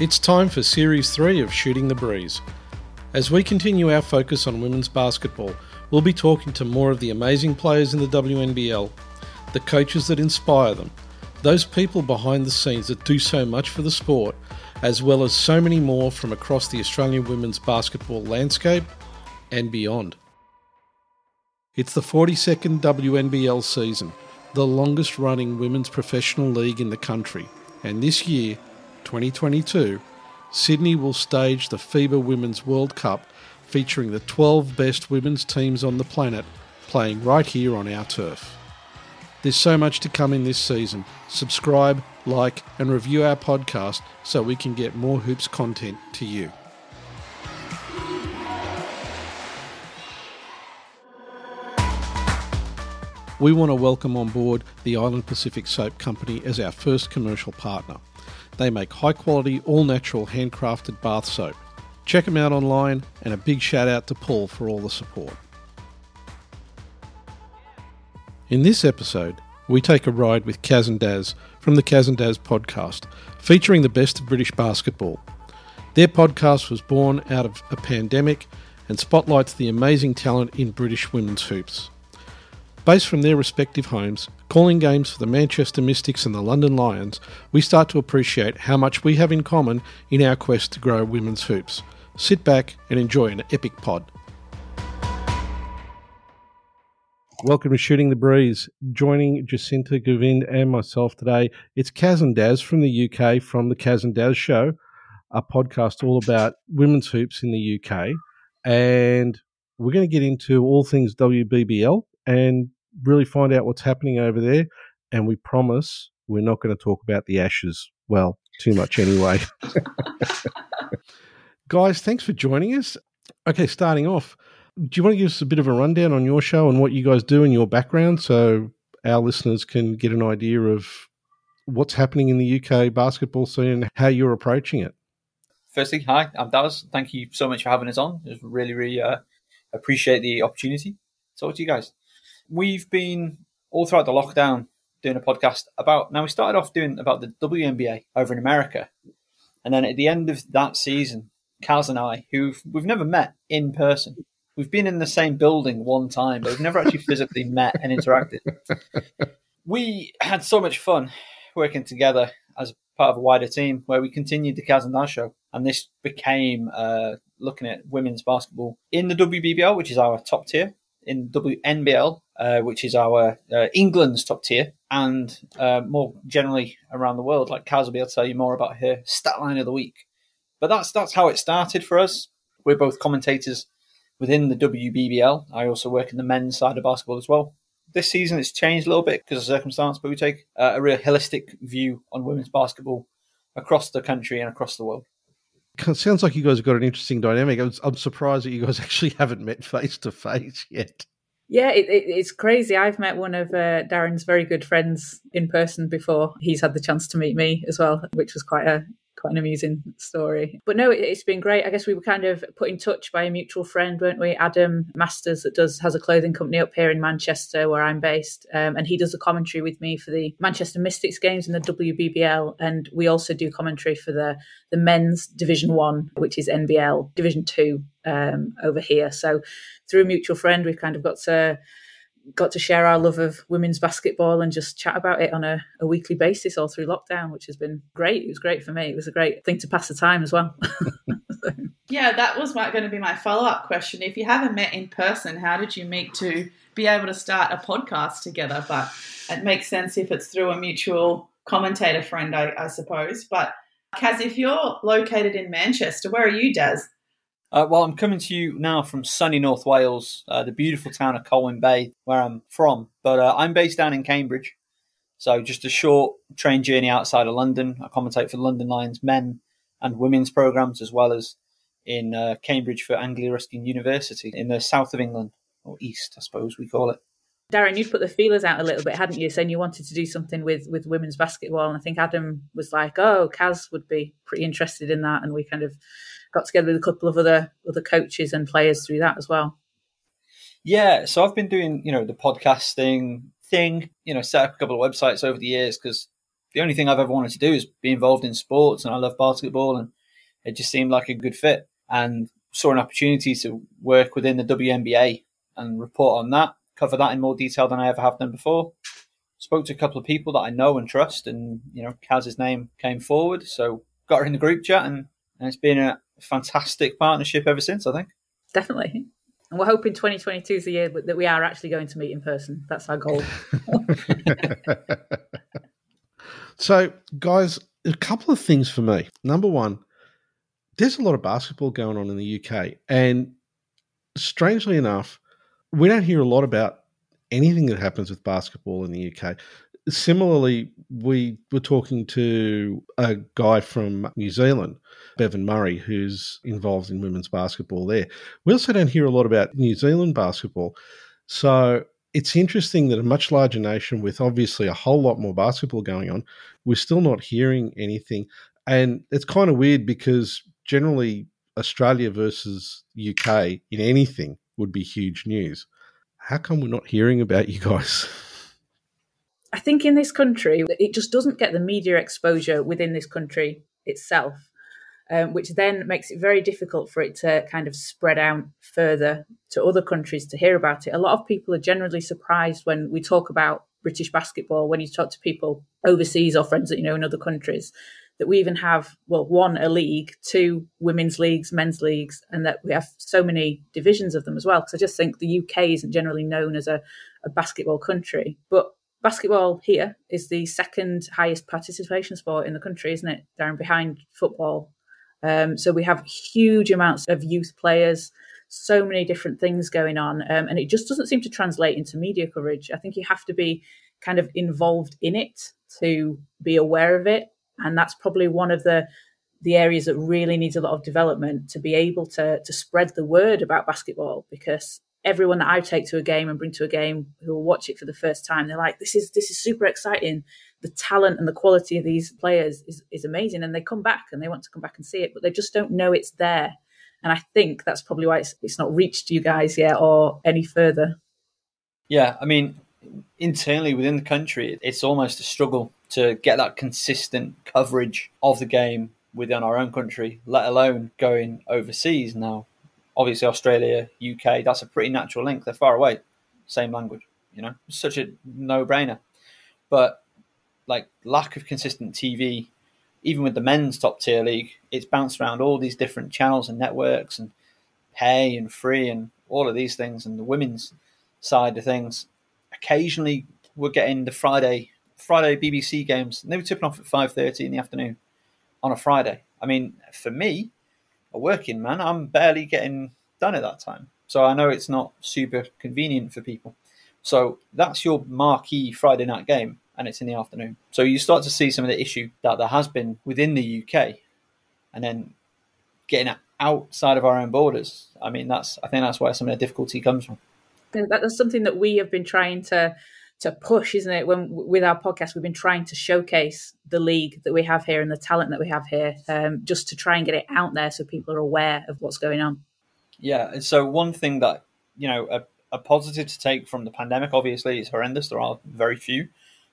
It's time for Series 3 of Shooting the Breeze. As we continue our focus on women's basketball, we'll be talking to more of the amazing players in the WNBL, the coaches that inspire them, those people behind the scenes that do so much for the sport, as well as so many more from across the Australian women's basketball landscape and beyond. It's the 42nd WNBL season, the longest running women's professional league in the country, and this year, 2022, Sydney will stage the FIBA Women's World Cup featuring the 12 best women's teams on the planet playing right here on our turf. There's so much to come in this season. Subscribe, like, and review our podcast so we can get more hoops content to you. We want to welcome on board the Island Pacific Soap Company as our first commercial partner. They make high quality, all natural, handcrafted bath soap. Check them out online, and a big shout out to Paul for all the support. In this episode, we take a ride with Kaz and Daz from the Kaz and Daz podcast, featuring the best of British basketball. Their podcast was born out of a pandemic and spotlights the amazing talent in British women's hoops. Based from their respective homes, calling games for the Manchester Mystics and the London Lions, we start to appreciate how much we have in common in our quest to grow women's hoops. Sit back and enjoy an epic pod. Welcome to Shooting the Breeze. Joining Jacinta Govind and myself today, it's Kaz and Daz from the UK from the Kaz and Daz Show, a podcast all about women's hoops in the UK. And we're going to get into all things WBBL and really find out what's happening over there. And we promise we're not going to talk about the Ashes. Well, too much anyway. Guys, thanks for joining us. Okay, starting off, do you want to give us a bit of a rundown on your show and what you guys do and your background so our listeners can get an idea of what's happening in the UK basketball scene and how you're approaching it? Firstly, hi, I'm Daz. Thank you so much for having us on. Just really, really uh, appreciate the opportunity talk to you guys. We've been all throughout the lockdown doing a podcast about. Now we started off doing about the WNBA over in America, and then at the end of that season, Kaz and I, who we've never met in person, We've been in the same building one time, but we've never actually physically met and interacted. We had so much fun working together as part of a wider team where we continued the Kaz and Daz show. And this became uh, looking at women's basketball in the WBBL, which is our top tier, in WNBL, uh, which is our uh, England's top tier, and uh, more generally around the world. Like Kaz will be able to tell you more about her stat line of the week. But that's that's how it started for us. We're both commentators within the WBBL. I also work in the men's side of basketball as well. This season it's changed a little bit because of circumstance, but we take a real holistic view on women's basketball across the country and across the world. It sounds like you guys have got an interesting dynamic. I'm, I'm surprised that you guys actually haven't met face to face yet. Yeah, it, it, it's crazy. I've met one of uh, Darren's very good friends in person before. He's had the chance to meet me as well, which was quite a quite an amusing story. But no, it, has been great. I guess we were kind of put in touch by a mutual friend, weren't we? Adam Masters that does has a clothing company up here in Manchester where I'm based, um, and he does a commentary with me for the Manchester Mystics games in the WBBL, and we also do commentary for the the men's Division One, which is NBL Division Two um, over here. So through a mutual friend, we've kind of got to got to share our love of women's basketball and just chat about it on a, a, weekly basis all through lockdown, which has been great. It was great for me. It was a great thing to pass the time as well. so. Yeah, that was my, going to be my follow up question. If you haven't met in person, how did you meet to be able to start a podcast together? But it makes sense if it's through a mutual commentator friend, I, I suppose. But Kaz, if you're located in Manchester, where are you, Daz? Uh, well, I'm coming to you now from sunny North Wales, uh, the beautiful town of Colwyn Bay, where I'm from. But uh, I'm based down in Cambridge, so just a short train journey outside of London. I commentate for London Lions men and women's programs, as well as in uh, Cambridge for Anglia Ruskin University in the south of England, or east, I suppose we call it. Darren, you'd put the feelers out a little bit, hadn't you? Saying you wanted to do something with with women's basketball, and I think Adam was like, "Oh, Kaz would be pretty interested in that," and we kind of got together with a couple of other other coaches and players through that as well. Yeah, so I've been doing you know the podcasting thing, you know, set up a couple of websites over the years because the only thing I've ever wanted to do is be involved in sports, and I love basketball, and it just seemed like a good fit. And saw an opportunity to work within the WNBA and report on that, cover that in more detail than I ever have done before. Spoke to a couple of people that I know and trust, and you know, Kaz's name came forward, so got her in the group chat, and, and it's been a fantastic partnership ever since. I think definitely. And we're hoping 2022 is the year that we are actually going to meet in person. That's our goal. so, guys, a couple of things for me. Number one, there's a lot of basketball going on in the UK. And strangely enough, we don't hear a lot about anything that happens with basketball in the UK. Similarly, we were talking to a guy from New Zealand, Bevan Murray, who's involved in women's basketball there. We also don't hear a lot about New Zealand basketball. So it's interesting that a much larger nation with obviously a whole lot more basketball going on, we're still not hearing anything. And it's kind of weird because generally Australia versus UK in anything would be huge news. How come we're not hearing about you guys? I think in this country, it just doesn't get the media exposure within this country itself, um, which then makes it very difficult for it to kind of spread out further to other countries to hear about it. A lot of people are generally surprised when we talk about British basketball, when you talk to people overseas or friends that you know in other countries, that we even have, well, one, a league, two, women's leagues, men's leagues, and that we have so many divisions of them as well. Because I just think the UK isn't generally known as a, a basketball country. But basketball here is the second highest participation sport in the country, isn't it? Down behind football. Um, so we have huge amounts of youth players, so many different things going on, um, and it just doesn't seem to translate into media coverage. I think you have to be kind of involved in it to be aware of it, and that's probably one of the the areas that really needs a lot of development to be able to to spread the word about basketball because everyone that I take to a game and bring to a game who will watch it for the first time, they're like, "This is this is super exciting. The talent and the quality of these players is is amazing." And they come back and they want to come back and see it, but they just don't know it's there. And I think that's probably why it's it's not reached you guys yet or any further. Yeah, I mean, internally within the country, it's almost a struggle to get that consistent coverage of the game within our own country, let alone going overseas now obviously Australia, UK, that's a pretty natural link. They're far away, same language, you know, such a no brainer. But like lack of consistent TV, even with the men's top tier league, it's bounced around all these different channels and networks and pay and free and all of these things. And the women's side of things, occasionally we're getting the Friday Friday BBC games. And they were tipping off at five thirty in the afternoon on a Friday. I mean, for me, a working man, I'm barely getting done at that time. So I know it's not super convenient for people. So that's your marquee Friday night game, and it's in the afternoon. So you start to see some of the issue that there has been within the UK, and then getting outside of our own borders. I mean, that's I think that's where some of the difficulty comes from. That's something that we have been trying to to push, isn't it? When with our podcast, we've been trying to showcase the league that we have here and the talent that we have here, um, just to try and get it out there so people are aware of what's going on. Yeah, so one thing that you know a, a positive to take from the pandemic, obviously, is horrendous. There are very few,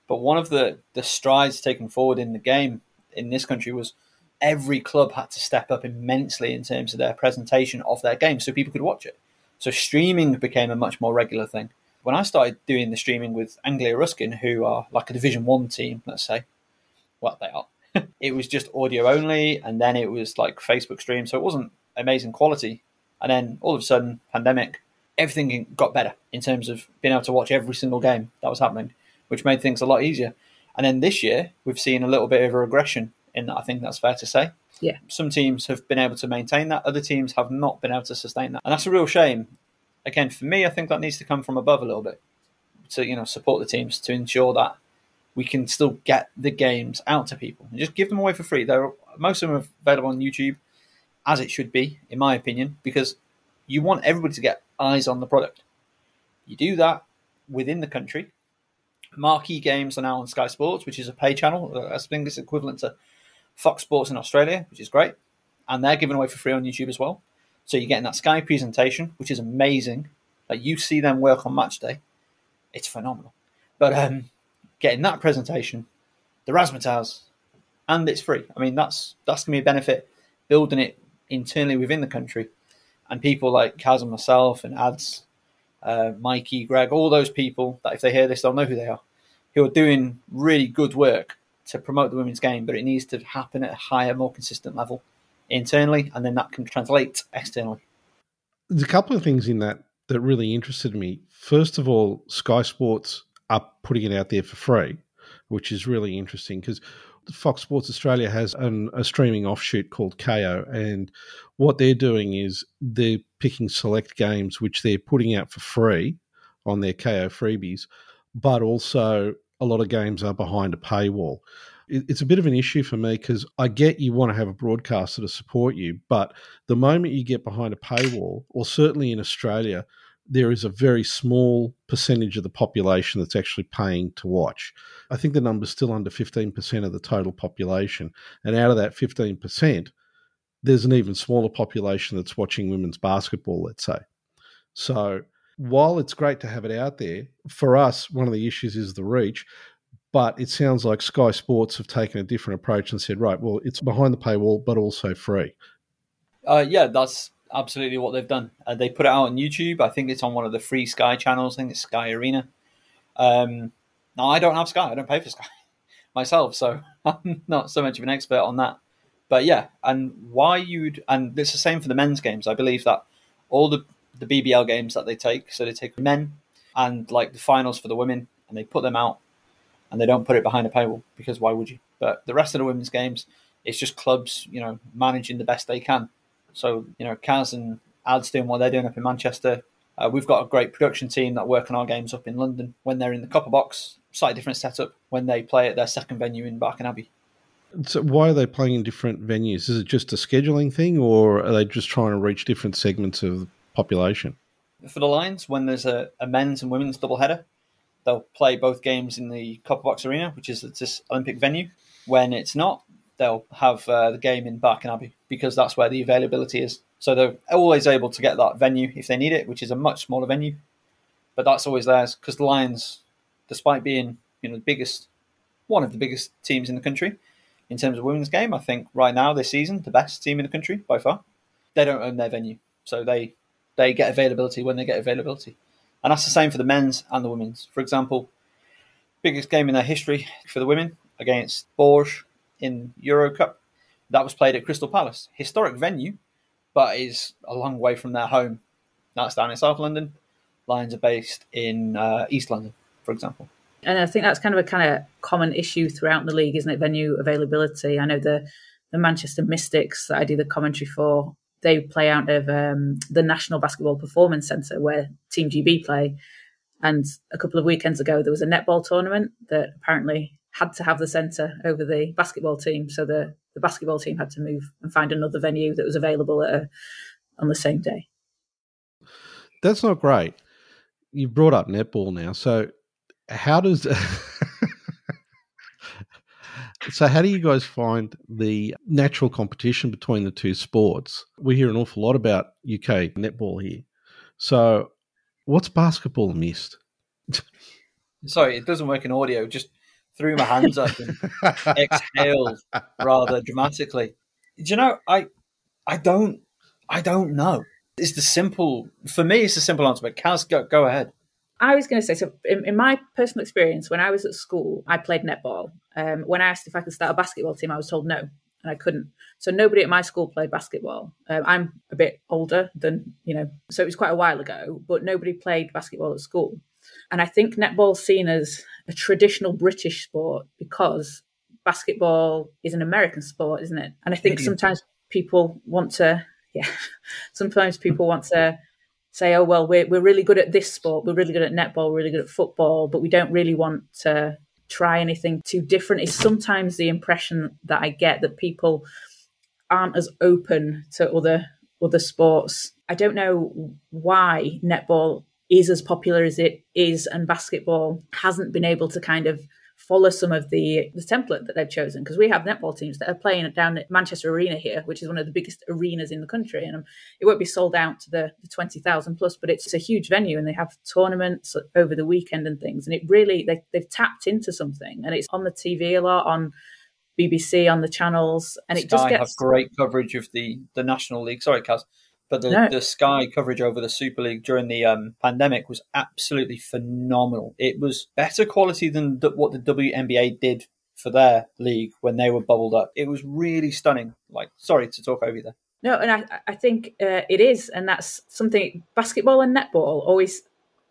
but one of the the strides taken forward in the game in this country was every club had to step up immensely in terms of their presentation of their game, so people could watch it. So streaming became a much more regular thing when I started doing the streaming with Anglia Ruskin, who are like a Division One team, let's say, well they are. it was just audio only, and then it was like Facebook stream, so it wasn't amazing quality. And then all of a sudden, pandemic, everything got better in terms of being able to watch every single game that was happening, which made things a lot easier. And then this year, we've seen a little bit of a regression in that. I think that's fair to say. Yeah. Some teams have been able to maintain that, other teams have not been able to sustain that. And that's a real shame again, for me, I think that needs to come from above a little bit to you know support the teams to ensure that we can still get the games out to people and just give them away for free. They're, most of them are available on YouTube, as it should be, in my opinion, because you want everybody to get eyes on the product. You do that within the country. Marquee games are now on Sky Sports, which is a pay channel. Uh, I think it's equivalent to Fox Sports in Australia, which is great. And they're given away for free on YouTube as well. So you're getting that Sky presentation, which is amazing. Like you see them work on match day, it's phenomenal. But um, getting that presentation the razzmatazz, and it's free. I mean, that's that's to be a benefit building it internally within the country, and people like Kaz and myself and Ads, uh, Mikey, Greg, all those people that if they hear this, they'll know who they are, who are doing really good work to promote the women's game, but it needs to happen at a higher, more consistent level internally, and then that can translate externally. There's a couple of things in that that really interested me. First of all, Sky Sports are putting it out there for free, which is really interesting because Fox Sports Australia has an, a streaming offshoot called Kayo, and what they're doing is they're picking select games which they're putting out for free on their Kayo freebies, but also a lot of games are behind a paywall. It's a bit of an issue for me because I get you want to have a broadcaster to support you, but the moment you get behind a paywall, or certainly in Australia, there is a very small percentage of the population that's actually paying to watch. I think the number's still under 15% of the total population. And out of that 15%, there's an even smaller population that's watching women's basketball, let's say. So while it's great to have it out there, for us, one of the issues is the reach. But it sounds like Sky Sports have taken a different approach and said, right, well, it's behind the paywall, but also free. Uh, yeah, that's absolutely what they've done. Uh, they put it out on YouTube. I think it's on one of the free Sky channels. I think it's Sky Arena. Um, now, I don't have Sky. I don't pay for Sky myself, so I'm not so much of an expert on that. But yeah, and why you'd and it's the same for the men's games. I believe that all the the BBL games that they take, so they take men and like the finals for the women, and they put them out, and they don't put it behind a paywall because why would you? But the rest of the women's games, it's just clubs, you know, managing the best they can so, you know, Kaz and Ads doing what they're doing up in Manchester. Uh, we've got a great production team that work on our games up in London when they're in the Copper Box. Slightly different setup when they play at their second venue in Barking Abbey. So why are they playing in different venues? Is it just a scheduling thing, or are they just trying to reach different segments of the population? For the Lions, when there's a, a men's and women's doubleheader, they'll play both games in the Copper Box Arena, which is this Olympic venue. When it's not, they'll have uh, the game in Barking Abbey because that's where the availability is. So they're always able to get that venue if they need it, which is a much smaller venue, but that's always theirs because the Lions, despite being you know the biggest, one of the biggest teams in the country in terms of women's game, I think right now this season the best team in the country by far. They don't own their venue, so they they get availability when they get availability, and that's the same for the men's and the women's. For example, biggest game in their history for the women against Bourges in Euro Cup. That was played at Crystal Palace, historic venue, but is a long way from their home. That's down in South London. Lions are based in uh, East London, for example. And I think that's kind of a kind of common issue throughout the league, isn't it? Venue availability. I know the the Manchester Mystics that I do the commentary for. They play out of um, the National Basketball Performance Centre where Team GB play. And a couple of weekends ago, there was a netball tournament that apparently had to have the centre over the basketball team. So the, the basketball team had to move and find another venue that was available a, on the same day. That's not great. You've brought up netball now. So how does so how do you guys find the natural competition between the two sports? We hear an awful lot about UK netball here. So what's basketball missed? Sorry, it doesn't work in audio. Just threw my hands up and exhaled rather dramatically. Do you know, I I don't I don't know. It's the simple for me. It's the simple answer. But Kaz, go go ahead. I was going to say so. In, in, my personal experience, when I was at school, I played netball. Um, when I asked if I could start a basketball team, I was told no, and I couldn't. So nobody at my school played basketball. Um, I'm a bit older than you know, so it was quite a while ago. But nobody played basketball at school. And I think netball's seen as a traditional British sport because basketball is an American sport, isn't it? And I think sometimes people want to, yeah, sometimes people want to say, oh, well, we're, we're really good at this sport, we're really good at netball, we're really good at football, but we don't really want to try anything too different. Is sometimes the impression that I get that people aren't as open to other other sports. I don't know why netball is as popular as it is and basketball hasn't been able to kind of follow some of the, the template that they've chosen because we have netball teams that are playing down at Manchester Arena here, which is one of the biggest arenas in the country, and um, it won't be sold out to the, the twenty thousand plus, but it's a huge venue, and they have tournaments over the weekend and things, and it really they, they've tapped into something, and it's on the TV a lot on. BBC on the channels, and it Sky just gets have great coverage of the the National League. Sorry, Kaz, but the, No. the Sky coverage over the Super League during the um, pandemic was absolutely phenomenal. It was better quality than th- what the WNBA did for their league when they were bubbled up. It was really stunning. Like, sorry to talk over you there. No, and I, I think uh, it is, and that's something. Basketball and netball always,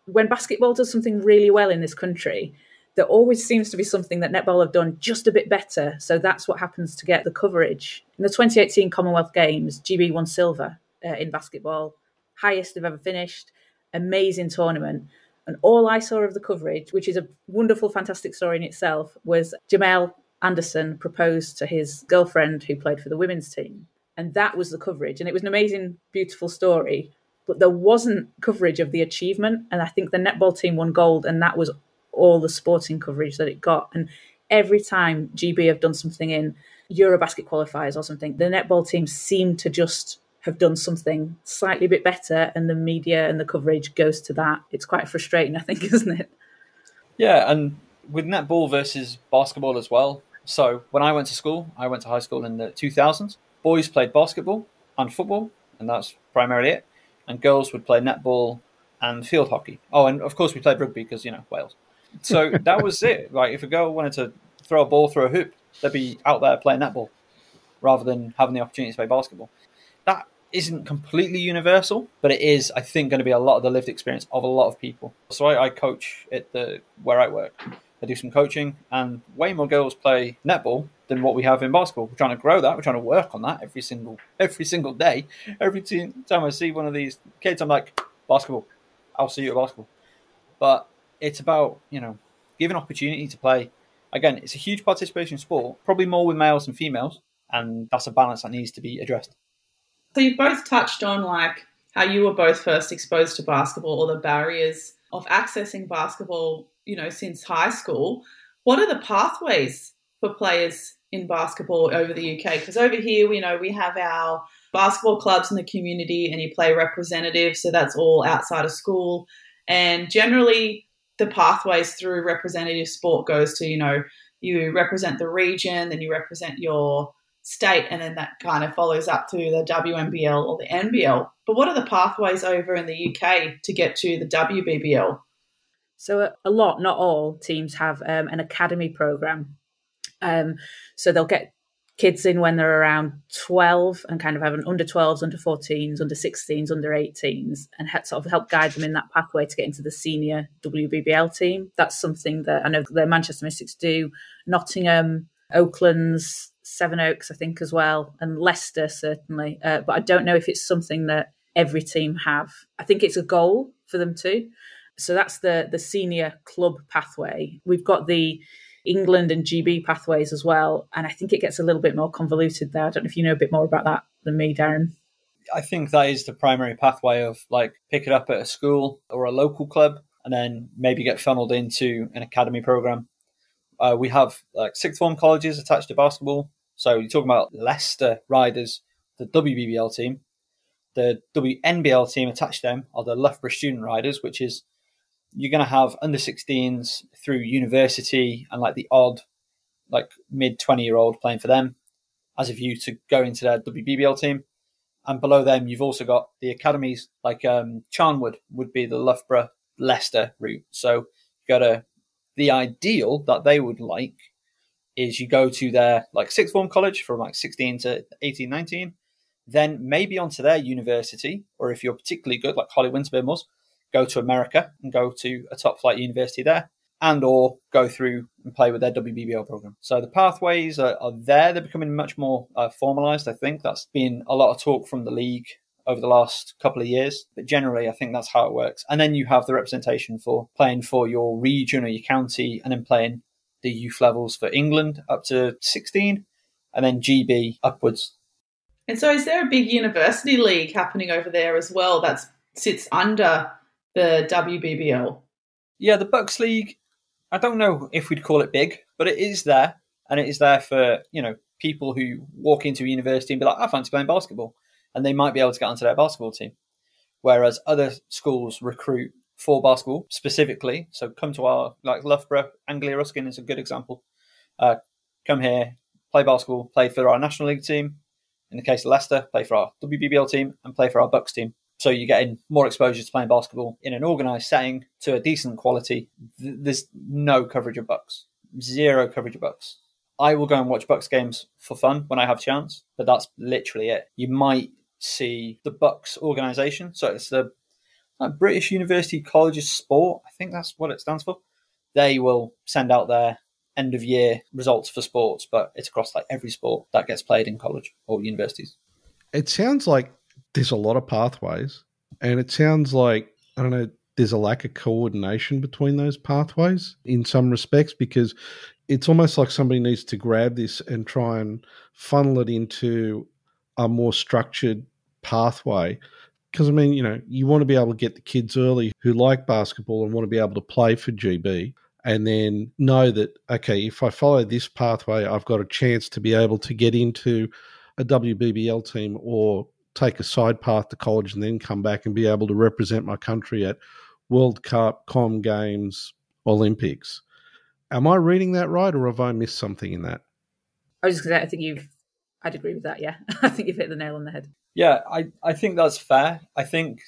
when basketball does something really well in this country, there always seems to be something that netball have done just a bit better. So that's what happens to get the coverage. In the 2018 Commonwealth Games, GB won silver uh, in basketball, highest they've ever finished. Amazing tournament. And all I saw of the coverage, which is a wonderful, fantastic story in itself, was Jamell Anderson proposed to his girlfriend who played for the women's team. And that was the coverage. And it was an amazing beautiful story. But there wasn't coverage of the achievement. And i think the netball team won gold. And that was all the sporting coverage that it got. And every time gb have done something in eurobasket qualifiers or something the netball team seemed to just have done something slightly a bit better and the media and the coverage goes to that it's quite frustrating i think isn't it Yeah, and with netball versus basketball as well. So when I went to school, I went to high school in the 2000s. Boys played basketball and football, and that's primarily it. And girls would play netball and field hockey. Oh, and of course we played rugby because you know Wales. So that was it. Like if a girl wanted to throw a ball through a hoop, they'd be out there playing netball rather than having the opportunity to play basketball. That isn't completely universal, but it is, I think, going to be a lot of the lived experience of a lot of people. So I, I coach at the where I work. I do some coaching, and way more girls play netball than what we have in basketball. We're trying to grow that. We're trying to work on that every single every single day. Every time I see one of these kids, I'm like, basketball. I'll see you at basketball. But it's about you know giving opportunity to play. Again, it's a huge participation sport, probably more with males than females, and that's a balance that needs to be addressed. So you've both touched on like how you were both first exposed to basketball or the barriers of accessing basketball, you know, since high school. What are the pathways for players in basketball over the UK? Because over here, we know we have our basketball clubs in the community and you play representative, so that's all outside of school. And generally the pathways through representative sport goes to, you know, you represent the region, then you represent your state, and then that kind of follows up to the WNBL or the NBL. But what are the pathways over in the UK to get to the WBBL? So a, lot, not all teams have um, an academy program. Um, so they'll get kids in when they're around 12 and kind of have an under 12s, under 14s, under 16s, under 18s, and sort of help guide them in that pathway to get into the senior WBBL team. That's something that I know the Manchester Mystics do. Nottingham, Oakland's, Sevenoaks, I think, as well, and Leicester certainly. Uh, but I don't know if it's something that every team have. I think it's a goal for them too. So that's the the senior club pathway. We've got the England and GB pathways as well, and I think it gets a little bit more convoluted there. I don't know if you know a bit more about that than me, Darren. I think that is the primary pathway of like pick it up at a school or a local club and then maybe get funneled into an academy program. Uh, we have like sixth form colleges attached to basketball. So you're talking about Leicester Riders, the WBBL team. The WNBL team attached to them are the Loughborough Student Riders, which is you're going to have under 16s through university and like the odd, like mid 20 year old playing for them as a view to go into their WBBL team. And below them, you've also got the academies like um, Charnwood would be the Loughborough Leicester route. So you've got a the ideal that they would like is you go to their like sixth form college from like 16 to 18, 19, then maybe onto their university, or if you're particularly good, like Holly Winterburn was, go to America and go to a top flight university there, and or go through and play with their WBBL program. So the pathways are, are there. They're becoming much more uh, formalized. I think that's been a lot of talk from the league over the last couple of years. But generally, I think that's how it works. And then you have the representation for playing for your region or your county, and then playing the youth levels for England up to 16, and then GB upwards. And so, is there a big university league happening over there as well that sits under the WBBL? Yeah, the BUCS League. I don't know if we'd call it big, but it is there, and it is there for you know people who walk into a university and be like, I fancy playing basketball, and they might be able to get onto their basketball team. Whereas other schools recruit for basketball specifically. So come to our like Loughborough, Anglia Ruskin is a good example. Uh, come here, play basketball, play for our national league team. In the case of Leicester, play for our WBBL team and play for our BUCS team. So you're getting more exposure to playing basketball in an organised setting to a decent quality. There's no coverage of BUCS, zero coverage of BUCS. I will go and watch BUCS games for fun when I have chance, but that's literally it. You might see the BUCS organisation, so it's the like British University College of Sport. I think that's what it stands for. They will send out their end of year results for sports, but it's across like every sport that gets played in college or universities. It sounds like there's a lot of pathways, and it sounds like I don't know. There's a lack of coordination between those pathways in some respects because it's almost like somebody needs to grab this and try and funnel it into a more structured pathway because I mean, you know, you want to be able to get the kids early who like basketball and want to be able to play for GB and then know that, okay, if I follow this pathway, I've got a chance to be able to get into a WBBL team or take a side path to college and then come back and be able to represent my country at World Cup, Com Games, Olympics. Am I reading that right or have I missed something in that? I was just going to say, I think you've, I'd agree with that. Yeah. I think you've hit the nail on the head. Yeah, I, I think that's fair. I think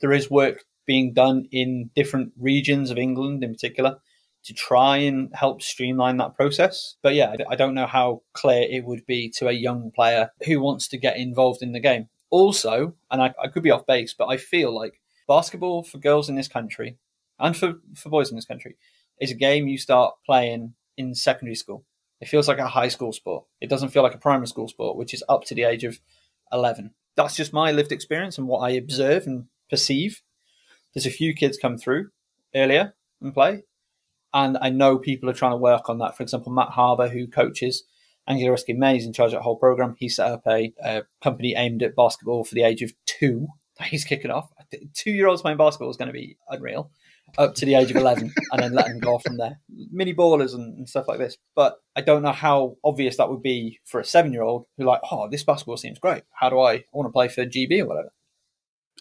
there is work being done in different regions of England in particular to try and help streamline that process. But yeah, I don't know how clear it would be to a young player who wants to get involved in the game. Also, and I, I could be off base, but I feel like basketball for girls in this country and for, for boys in this country is a game you start playing in secondary school. It feels like a high school sport. It doesn't feel like a primary school sport, which is up to the age of 11. That's just my lived experience and what I observe and perceive. There's a few kids come through earlier and play, and I know people are trying to work on that. For example, Matt Harbour, who coaches Anglia Ruskin Mays in charge of the whole program, he set up a, a company aimed at basketball for the age of two. He's kicking off. Two year olds playing basketball is going to be unreal up to the age of 11 and then let them go from there. Mini ballers and, and, stuff like this. But I don't know how obvious that would be for a seven year old who, like, oh, this basketball seems great. How do I, I want to play for GB or whatever?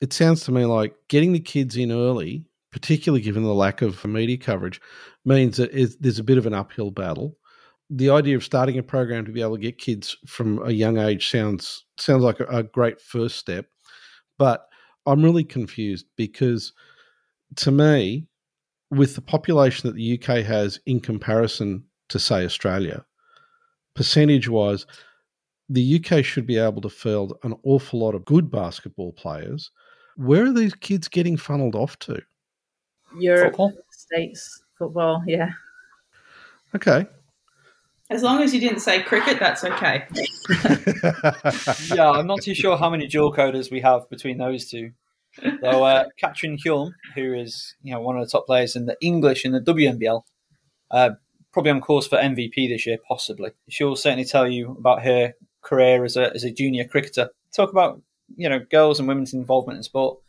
It sounds to me like getting the kids in early, particularly given the lack of media coverage, means that there's a bit of an uphill battle. The idea of starting a program to be able to get kids from a young age sounds sounds like a, a great first step, but I'm really confused because – to me, with the population that the UK has in comparison to, say, Australia, percentage wise, the UK should be able to field an awful lot of good basketball players. Where are these kids getting funneled off to? Europe, football. States, football, yeah. Okay. As long as you didn't say cricket, that's okay. yeah, I'm not too sure how many dual coders we have between those two. So uh, Katrin Hulme, who is you know one of the top players in the English in the WNBL, uh, probably on course for MVP this year, possibly. She'll certainly tell you about her career as a as a junior cricketer. Talk about you know girls and women's involvement in sport.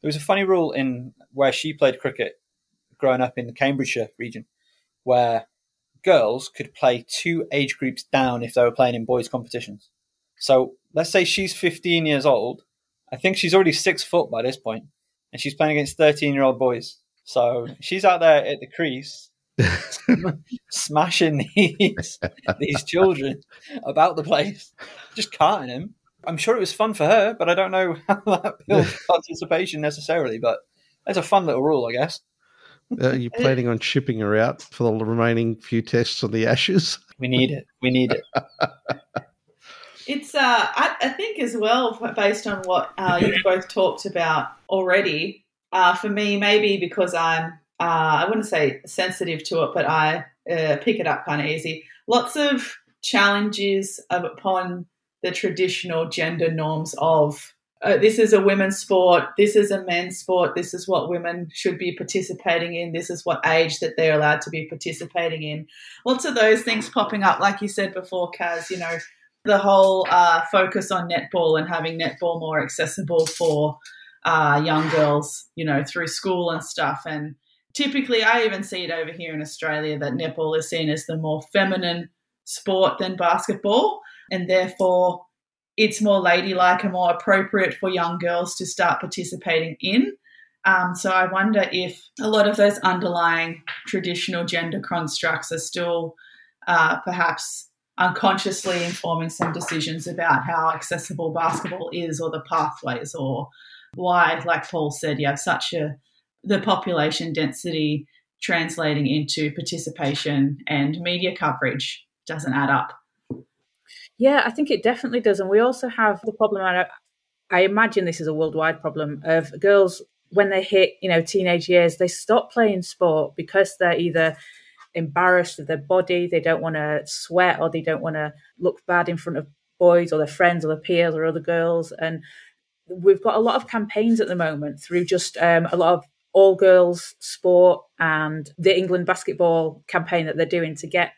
There was a funny rule in where she played cricket growing up in the Cambridgeshire region, where girls could play two age groups down if they were playing in boys' competitions. So let's say she's 15 years old I think she's already six foot by this point, and she's playing against 13 year old boys. So she's out there at the crease, smashing these these children about the place, just carting them. I'm sure it was fun for her, but I don't know how that builds participation necessarily. But it's a fun little rule, I guess. Uh, are you uh, planning on shipping her out for the remaining few tests on the Ashes? We need it. We need it. It's, uh, I, I, think as well, based on what uh, you've both talked about already, uh, for me, maybe because I'm, uh, I wouldn't say sensitive to it, but I uh, pick it up kind of easy. Lots of challenges upon the traditional gender norms of uh, this is a women's sport, this is a men's sport, this is what women should be participating in, this is what age that they're allowed to be participating in. Lots of those things popping up, like you said before, Kaz, you know, the whole uh, focus on netball and having netball more accessible for uh, young girls, you know, through school and stuff. And typically, I even see it over here in Australia that netball is seen as the more feminine sport than basketball, and therefore it's more ladylike and more appropriate for young girls to start participating in. Um, so I wonder if a lot of those underlying traditional gender constructs are still uh, perhaps unconsciously informing some decisions about how accessible basketball is or the pathways or why, like Paul said, you have such a the population density translating into participation and media coverage doesn't add up. Yeah, I think it definitely does. And we also have the problem, I, I imagine this is a worldwide problem, of girls when they hit, you know, teenage years, they stop playing sport because they're either embarrassed of their body, they don't want to sweat, or they don't want to look bad in front of boys or their friends or their peers or other girls. And we've got a lot of campaigns at the moment through just um, a lot of all girls sport and the England basketball campaign that they're doing to get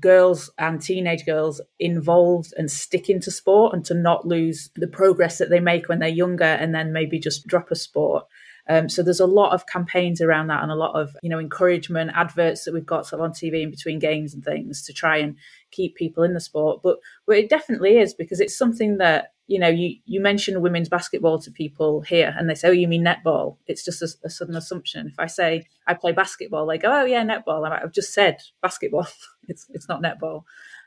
girls and teenage girls involved and stick into sport and to not lose the progress that they make when they're younger and then maybe just drop a sport. Um, so there's a lot of campaigns around that and a lot of you know encouragement adverts that we've got sort of on TV in between games and things to try and keep people in the sport. But but it definitely is because it's something that you know you you mention women's basketball to people here and they say oh you mean netball. It's just a, a sudden assumption. If I say I play basketball, they go oh yeah netball. I've just said basketball. it's it's not netball,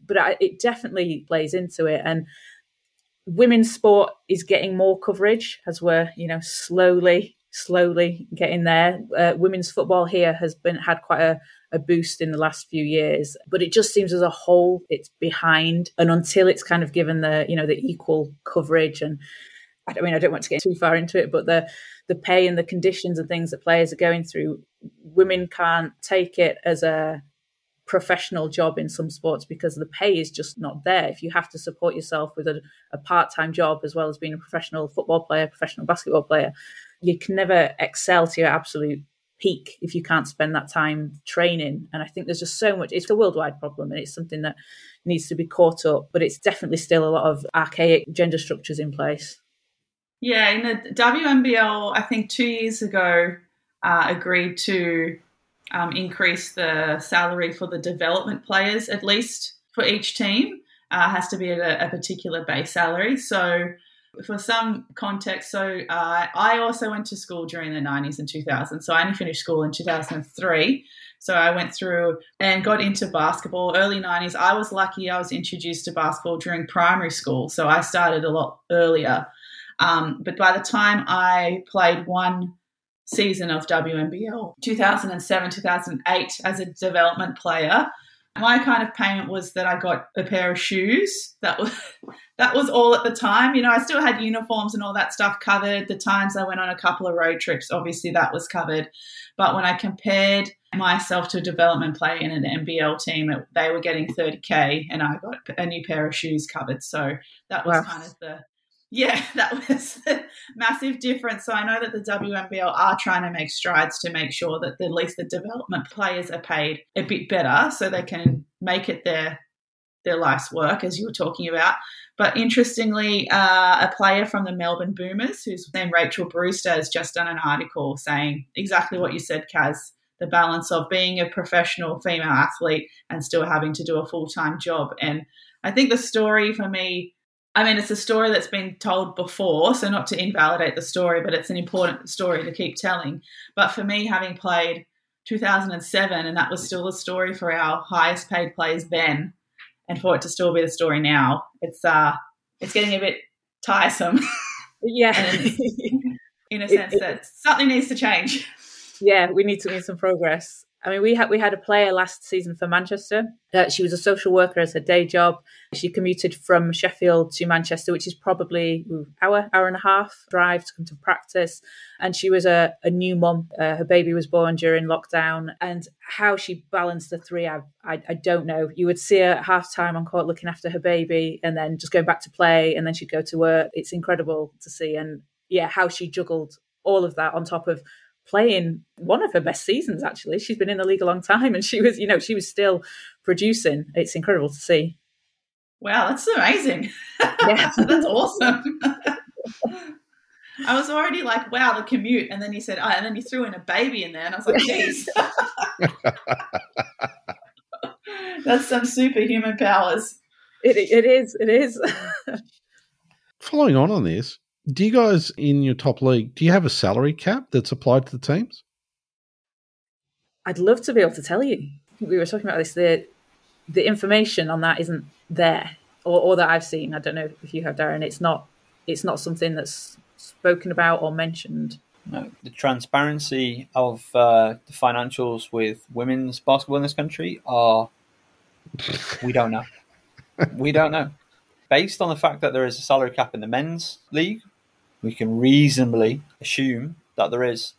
but I, it definitely plays into it and women's sport is getting more coverage as we're you know slowly slowly getting there. Uh, women's football here has been had quite a, a boost in the last few years, but it just seems as a whole it's behind. And until it's kind of given the you know the equal coverage and I don't mean I don't want to get too far into it, but the the pay and the conditions and things that players are going through, women can't take it as a professional job in some sports because the pay is just not there. If you have to support yourself with a, a part time job as well as being a professional football player, professional basketball player, you can never excel to your absolute peak if you can't spend that time training. And I think there's just so much, it's a worldwide problem and it's something that needs to be caught up, but it's definitely still a lot of archaic gender structures in place. Yeah, in the WNBL, I think two years ago, uh, agreed to um, increase the salary for the development players, at least for each team, uh, has to be at a, a particular base salary. So for some context, so uh, I also went to school during the 90s and 2000s. So I only finished school in 2003. So I went through and got into basketball early 90s. I was lucky I was introduced to basketball during primary school. So I started a lot earlier. Um, but by the time I played one season of WNBL, 2007, 2008, as a development player, my kind of payment was that I got a pair of shoes. That was that was all at the time. You know, I still had uniforms and all that stuff covered. The times I went on a couple of road trips, obviously that was covered. But when I compared myself to a development player in an NBL team, it, they were getting 30k, and I got a new pair of shoes covered. So that was wow. kind of the yeah, that was massive difference. So I know that the WNBL are trying to make strides to make sure that at least the development players are paid a bit better so they can make it their their life's work, as you were talking about. But interestingly, uh, a player from the Melbourne Boomers, who's named Rachel Brewster, has just done an article saying exactly what you said, Kaz the balance of being a professional female athlete and still having to do a full time job. And I think the story for me I mean, it's a story that's been told before, so not to invalidate the story, but it's an important story to keep telling. But for me, having played 2007, and that was still the story for our highest paid players then, and for it to still be the story now, it's uh, it's getting a bit tiresome. Yeah, in, a sense it, it, that something needs to change. Yeah, we need to make some progress. I mean, we had we had a player last season for Manchester. Uh, she was a social worker as her day job. She commuted from Sheffield to Manchester, which is probably an hour, hour and a half drive to come to practice. And she was a, a new mum. Uh, her baby was born during lockdown, and how she balanced the three, I, I, I don't know. You would see her at half time on court looking after her baby, and then just going back to play, and then she'd go to work. It's incredible to see, and yeah, how she juggled all of that on top of playing one of her best seasons actually she's been in the league a long time and she was you know she was still producing it's incredible to see wow that's amazing yeah. that's awesome I was already like, wow, the commute. And then he said, oh, and then he threw in a baby in there. And I was like, geez. That's some superhuman powers. It, it is. It is. Following on on this, do you guys in your top league, do you have a salary cap that's applied to the teams? I'd love to be able to tell you. We were talking about this. The the information on that isn't there, or, or that I've seen. I don't know if you have, Darren. It's not. It's not something that's spoken about or mentioned. No, the transparency of uh, the financials with women's basketball in this country are we don't know. we don't know. Based on the fact that there is a salary cap in the men's league, we can reasonably assume that there is.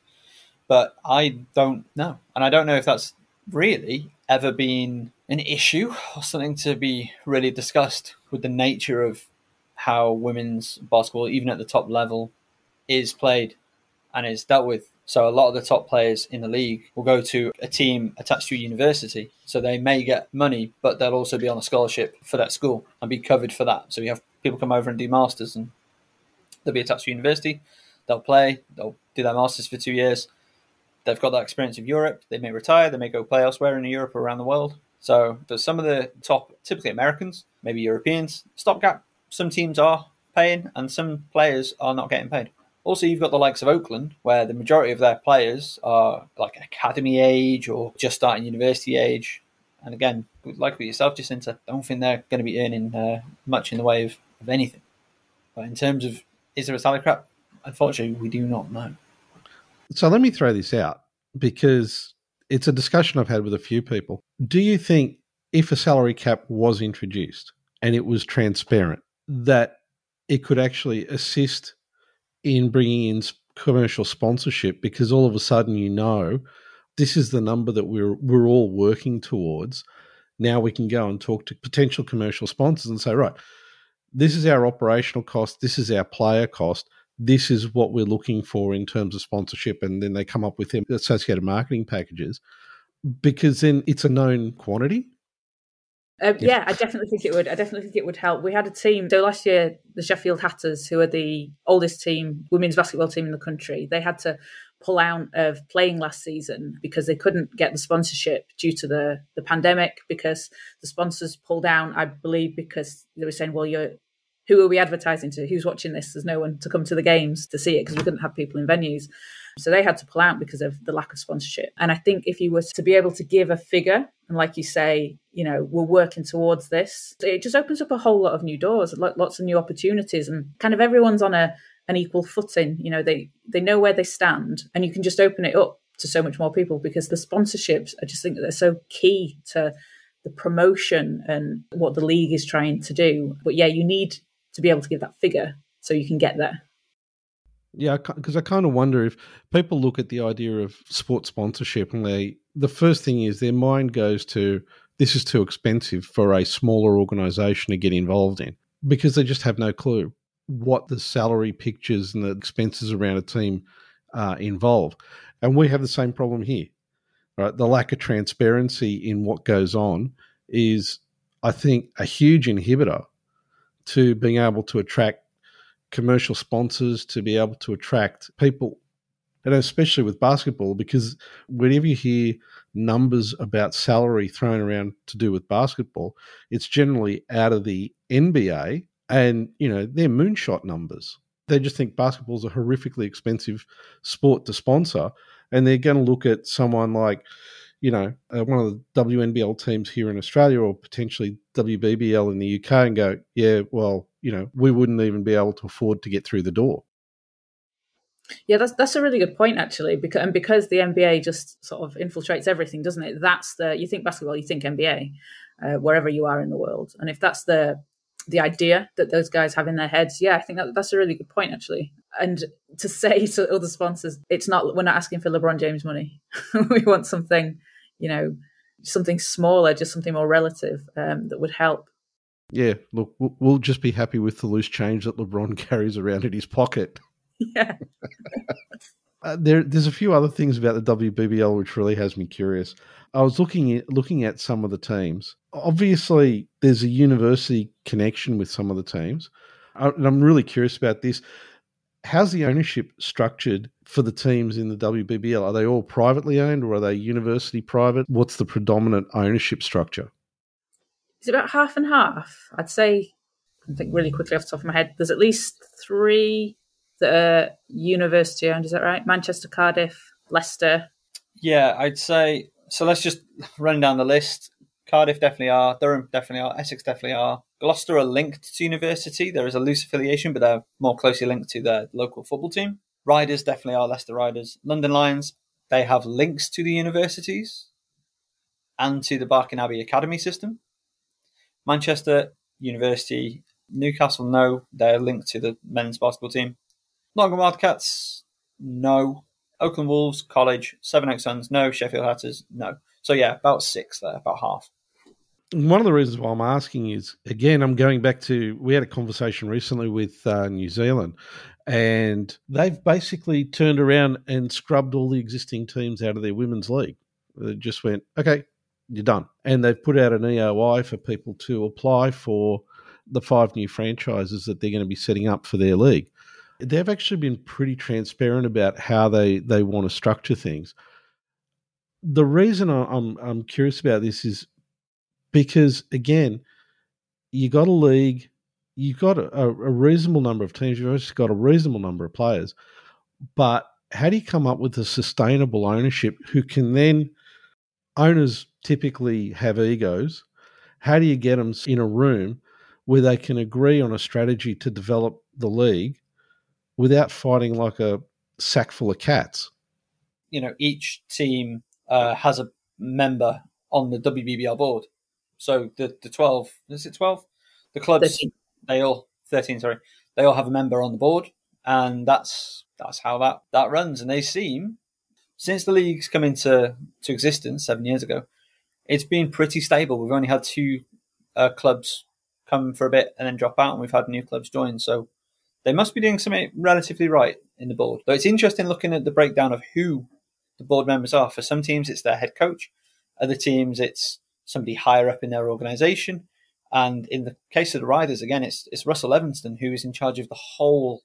But I don't know. And I don't know if that's really ever been an issue or something to be really discussed with the nature of how women's basketball, even at the top level, is played and is dealt with. So a lot of the top players in the league will go to a team attached to a university. So they may get money, but they'll also be on a scholarship for that school and be covered for that. So you have people come over and do masters and they'll be attached to university. They'll play, they'll do their masters for two years. They've got that experience of Europe. They may retire, they may go play elsewhere in Europe or around the world. So there's some of the top, typically Americans, maybe Europeans, stopgap. Some teams are paying and some players are not getting paid. Also, you've got the likes of Oakland, where the majority of their players are like academy age or just starting university age. And again, like with yourself, Jacinta, I don't think they're going to be earning uh, much in the way of, of anything. But in terms of is there a salary cap? Unfortunately, we do not know. So let me throw this out because it's a discussion I've had with a few people. Do you think if a salary cap was introduced and it was transparent, that it could actually assist in bringing in commercial sponsorship because all of a sudden you know this is the number that we're we're all working towards. Now we can go and talk to potential commercial sponsors and say, right, this is our operational cost, this is our player cost, this is what we're looking for in terms of sponsorship, and then they come up with associated marketing packages because then it's a known quantity um, yeah. yeah. I definitely think it would. I definitely think it would help. We had a team. So last year, the Sheffield Hatters, who are the oldest team, women's basketball team in the country, they had to pull out of playing last season because they couldn't get the sponsorship due to the the pandemic. Because the sponsors pulled down, I believe, because they were saying, "Well, you're who are we advertising to? Who's watching this? There's no one to come to the games to see it because we couldn't have people in venues." So they had to pull out because of the lack of sponsorship. And I think if you were to be able to give a figure, and like you say, you know, we're working towards this, it just opens up a whole lot of new doors, lots of new opportunities, and kind of everyone's on a an equal footing. You know, they they know where they stand, and you can just open it up to so much more people because the sponsorships, I just think they're so key to the promotion and what the league is trying to do. But yeah, you need to be able to give that figure so you can get there. Yeah, because I kind of wonder if people look at the idea of sports sponsorship and they, the first thing is their mind goes to this is too expensive for a smaller organization to get involved in because they just have no clue what the salary pictures and the expenses around a team uh, involve. And we have the same problem here. Right? The lack of transparency in what goes on is, I think, a huge inhibitor to being able to attract commercial sponsors to be able to attract people, and especially with basketball, because whenever you hear numbers about salary thrown around to do with basketball, it's generally out of the NBA, and you know they're moonshot numbers. They just think basketball is a horrifically expensive sport to sponsor, and they're going to look at someone like you know, uh, one of the WNBL teams here in Australia or potentially WBBL in the UK and go, yeah, well, you know, we wouldn't even be able to afford to get through the door. Yeah, that's that's a really good point actually, because and because the NBA just sort of infiltrates everything, doesn't it? That's the you think basketball, you think NBA, uh, wherever you are in the world, and if that's the the idea that those guys have in their heads, yeah, I think that, that's a really good point actually. And to say to other sponsors, it's not we're not asking for LeBron James money, we want something, you know, something smaller, just something more relative um, that would help yeah, look, we'll just be happy with the loose change that LeBron carries around in his pocket. Yeah. uh, there, there's a few other things about the WBBL which really has me curious. I was looking at looking at some of the teams. Obviously, there's a university connection with some of the teams, uh, and I'm really curious about this. How's the ownership structured for the teams in the WBBL? Are they all privately owned or are they university private? What's the predominant ownership structure? It's about half and half. I'd say, I think really quickly off the top of my head, there's at least three that are university owned. Is that right? Manchester, Cardiff, Leicester. Yeah, I'd say. So let's just run down the list. Cardiff definitely are. Durham definitely are. Essex definitely are. Gloucester are linked to university. There is a loose affiliation, but they're more closely linked to their local football team. Riders definitely are Leicester Riders. London Lions, they have links to the universities and to the Barking Abbey Academy system. Manchester University, Newcastle, no, they're linked to the men's basketball team. Nottingham Wildcats, no. Oakland Wolves, College, Sevenoaks Suns, no. Sheffield Hatters, no. So yeah, about six there, about half one of the reasons why I'm asking is again, I'm going back to we had a conversation recently with uh, New Zealand, and they've basically turned around and scrubbed all the existing teams out of their women's league. They just went, okay, you're done, and they've put out an EOI for people to apply for the five new franchises that they're going to be setting up for their league. They've actually been pretty transparent about how they they want to structure things. The reason I'm I'm curious about this is because again, you got a league, you've got a, a reasonable number of teams, you've got a reasonable number of players, but how do you come up with a sustainable ownership who can then owners typically have egos how do you get them in a room where they can agree on a strategy to develop the league without fighting like a sack full of cats? You know each team uh, has a member on the WBBL board so the the twelve is it twelve? The clubs 13. they all thirteen. Sorry, they all have a member on the board, and that's that's how that that runs. And they seem since the league's come into to existence seven years ago, it's been pretty stable. We've only had two uh, clubs come for a bit and then drop out, and we've had new clubs join. So they must be doing something relatively right in the board. But it's interesting looking at the breakdown of who the board members are. For some teams, it's their head coach. Other teams, it's somebody higher up in their organisation. And in the case of the riders, again, it's it's Russell Evanston who is in charge of the whole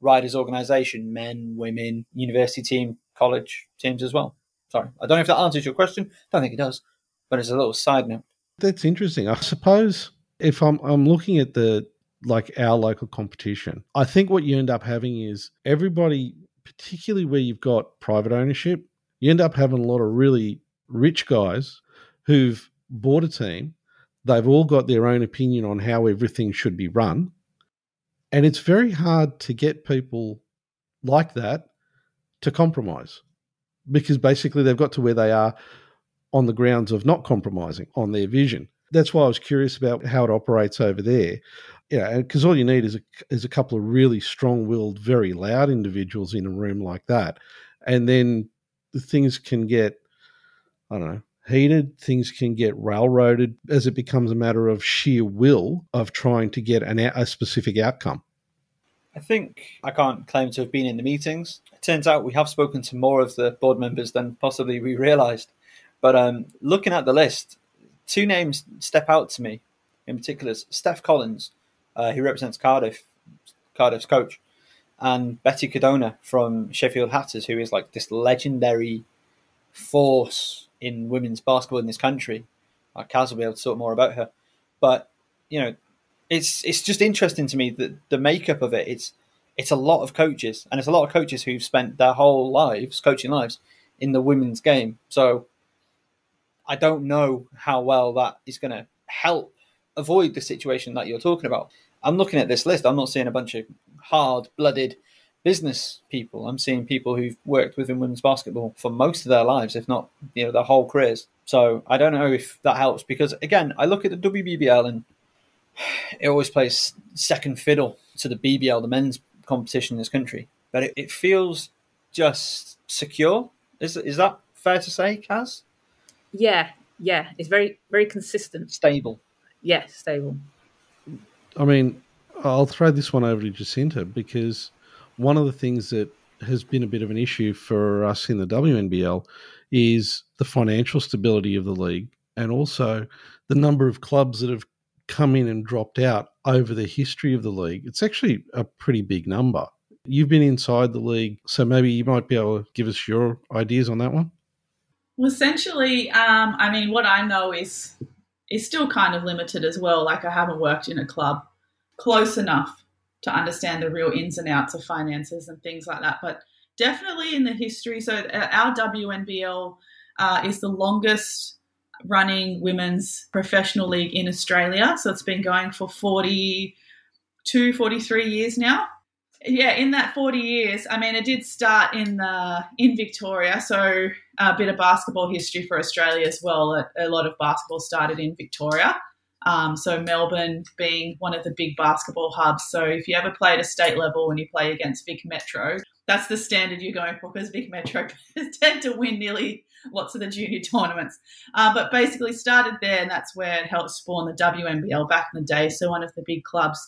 riders organisation, men, women, university team, college teams as well. Sorry, I don't know if that answers your question. I don't think it does, but it's a little side note. That's interesting. I suppose if I'm I'm looking at the like our local competition, I think what you end up having is everybody, particularly where you've got private ownership, you end up having a lot of really rich guys who've a team. They've all got their own opinion on how everything should be run. And it's very hard to get people like that to compromise because basically they've got to where they are on the grounds of not compromising on their vision. That's why I was curious about how it operates over there. Yeah, because all you need is a, is a couple of really strong willed, very loud individuals in a room like that. And then the things can get, I don't know, heated, things can get railroaded as it becomes a matter of sheer will of trying to get an, a specific outcome. I think I can't claim to have been in the meetings. It turns out we have spoken to more of the board members than possibly we realised. But um, looking at the list, two names step out to me in particular Steph Collins, uh, who represents Cardiff, Cardiff's coach, and Betty Codona from Sheffield Hatters, who is like this legendary force in women's basketball in this country. Uh, Kaz will be able to talk more about her, but you know, it's it's just interesting to me that the makeup of it. It's it's a lot of coaches, and it's a lot of coaches who've spent their whole lives, coaching lives, in the women's game. So I don't know how well that is going to help avoid the situation that you're talking about. I'm looking at this list. I'm not seeing a bunch of hard-blooded business people. I'm seeing people who've worked within women's basketball for most of their lives, if not you know their whole careers. So I don't know if that helps because again, I look at the WBBL and it always plays second fiddle to the BBL, the men's competition in this country. But it, it feels just secure. Is is that fair to say, Kaz? Yeah, yeah. It's very very consistent, stable. Yeah, stable. I mean, I'll throw this one over to Jacinta because one of the things that has been a bit of an issue for us in the WNBL is the financial stability of the league and also the number of clubs that have come in and dropped out over the history of the league. It's actually a pretty big number. You've been inside the league, so maybe you might be able to give us your ideas on that one. Well, essentially, um, I mean, what I know is is still kind of limited as well. Like I haven't worked in a club close enough to understand the real ins and outs of finances and things like that. But definitely in the history, so uh, our WNBL uh, is the longest running women's professional league in Australia. So it's been going for 42, 43 years now. Yeah, in that 40 years, I mean, it did start in the in Victoria, so a bit of basketball history for Australia as well. A, a lot of basketball started in Victoria. Um, so Melbourne being one of the big basketball hubs. So if you ever play at a state level when you play against Vic Metro, that's the standard you're going for because Vic Metro tend to win nearly lots of the junior tournaments. Uh, but basically started there, and that's where it helped spawn the WNBL back in the day. So one of the big clubs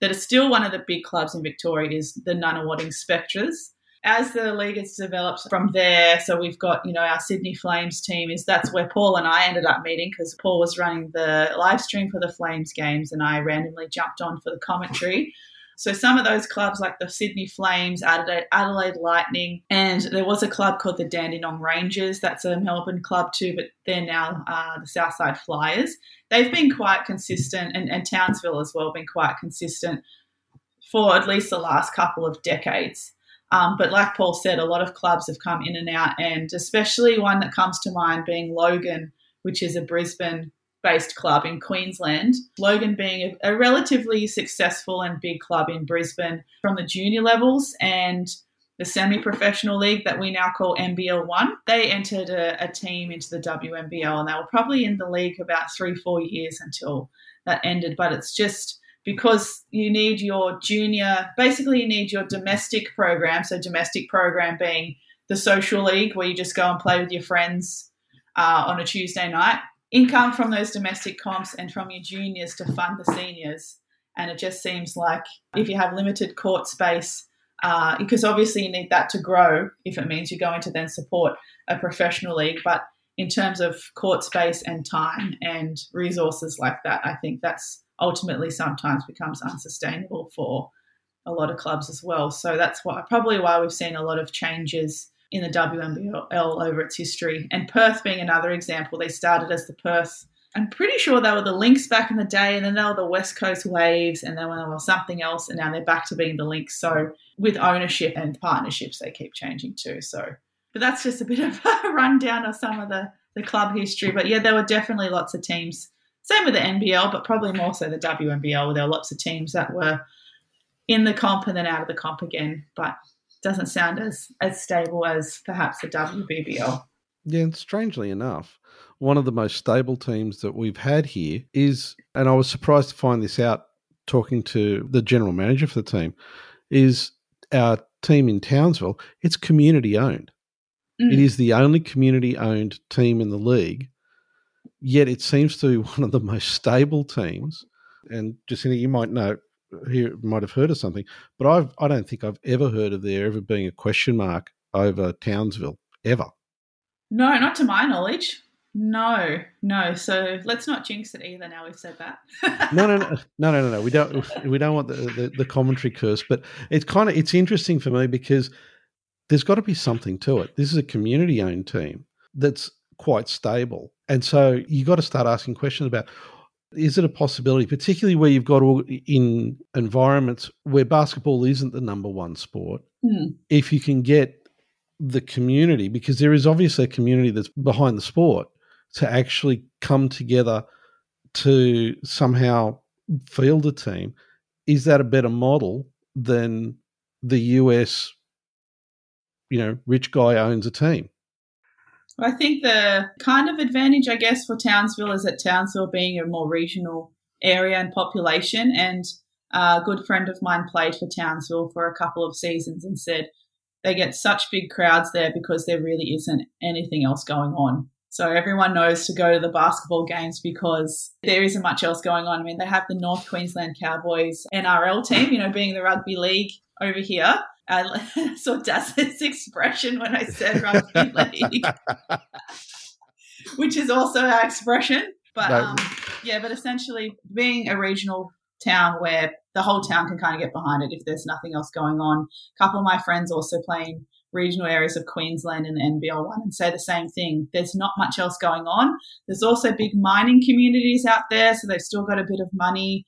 that is still one of the big clubs in Victoria is the Nunawading Spectres. As the league has developed from there, so we've got you know our Sydney Flames team is that's where Paul and I ended up meeting because Paul was running the live stream for the Flames games and I randomly jumped on for the commentary. So some of those clubs, like the Sydney Flames, Adelaide, Adelaide Lightning, and there was a club called the Dandenong Rangers. That's a Melbourne club too, but they're now uh, the Southside Flyers. They've been quite consistent, and, and Townsville as well, been quite consistent for at least the last couple of decades. Um, but like Paul said, a lot of clubs have come in and out, and especially one that comes to mind being Logan, which is a Brisbane based club in Queensland. Logan being a, a, relatively successful and big club in Brisbane from the junior levels and the semi professional league that we now call NBL 1. They entered a, a, team into the WNBL and they were probably in the league about three, four years until that ended. But it's just because you need your junior, basically, you need your domestic program. So, domestic program being the social league where you just go and play with your friends uh, on a Tuesday night income from those domestic comps and from your juniors to fund the seniors. And it just seems like if you have limited court space, uh, because obviously you need that to grow if it means you're going to then support a professional league. But in terms of court space and time and resources like that, I think that's ultimately sometimes becomes unsustainable for a lot of clubs as well. So that's why probably why we've seen a lot of changes in the WNBL over its history. And Perth being another example, they started as the Perth. I'm pretty sure they were the Lynx back in the day, and then they were the West Coast Waves, and then they were something else, and now they're back to being the Lynx. So with ownership and partnerships, they keep changing too. So, but that's just a bit of a rundown of some of the the club history. But yeah, there were definitely lots of teams. Same with the NBL, but probably more so the WNBL, where there were lots of teams that were in the comp and then out of the comp again. But doesn't sound as as stable as perhaps the WBBL. Yeah, and strangely enough, one of the most stable teams that we've had here is, and I was surprised to find this out talking to the general manager for the team, is our team in Townsville. It's community owned. Mm. It is the only community owned team in the league, yet it seems to be one of the most stable teams. And Jacinta, you might know here might have heard of something, but I've I don't think I've ever heard of there ever being a question mark over Townsville ever. No, not to my knowledge. No, no. So let's not jinx it either. Now we've said that. no, no, no, no, no, no. We don't. We don't want the, the, the commentary curse. But it's kind of it's interesting for me because there's got to be something to it. This is a community owned team that's quite stable, and so you got to start asking questions about is it a possibility, particularly where you've got in environments where basketball isn't the number one sport, mm. if you can get the community, because there is obviously a community that's behind the sport, to actually come together to somehow field a team, is that a better model than the US, you know, rich guy owns a team? I think the kind of advantage, I guess, for Townsville is that Townsville being a more regional area and population. And a good friend of mine played for Townsville for a couple of seasons and said they get such big crowds there because there really isn't anything else going on. So everyone knows to go to the basketball games because there isn't much else going on. I mean, they have the North Queensland Cowboys NRL team, you know, being the rugby league over here. I saw Daz's expression when I said league, which is also our expression. But um, yeah, but essentially being a regional town where the whole town can kind of get behind it if there's nothing else going on. A couple of my friends also playing regional areas of Queensland and the NBL one and say the same thing. There's not much else going on. There's also big mining communities out there, so they've still got a bit of money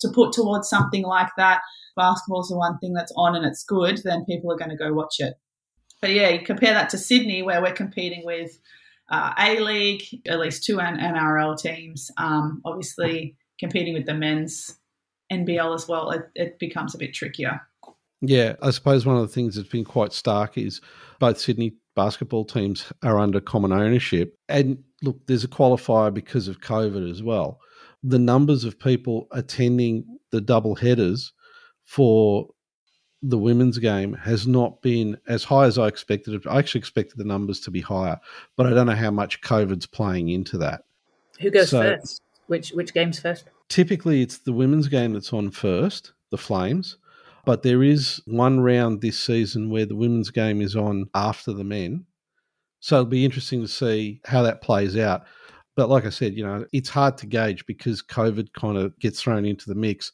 to put towards something like that. Basketball's the one thing that's on and it's good, then people are going to go watch it. But yeah, you compare that to Sydney, where we're competing with uh, A League, at least two NRL teams, um, obviously competing with the men's NBL as well, it, it becomes a bit trickier. Yeah, I suppose one of the things that's been quite stark is both Sydney basketball teams are under common ownership. And look, there's a qualifier because of COVID as well. The numbers of people attending the double headers for the women's game has not been as high as I expected. I actually expected the numbers to be higher, but I don't know how much COVID's playing into that. Who goes so, first? Which which games first? Typically, it's the women's game that's on first, the Flames, but there is one round this season where the women's game is on after the men. So it'll be interesting to see how that plays out. But like I said, you know, it's hard to gauge because COVID kind of gets thrown into the mix.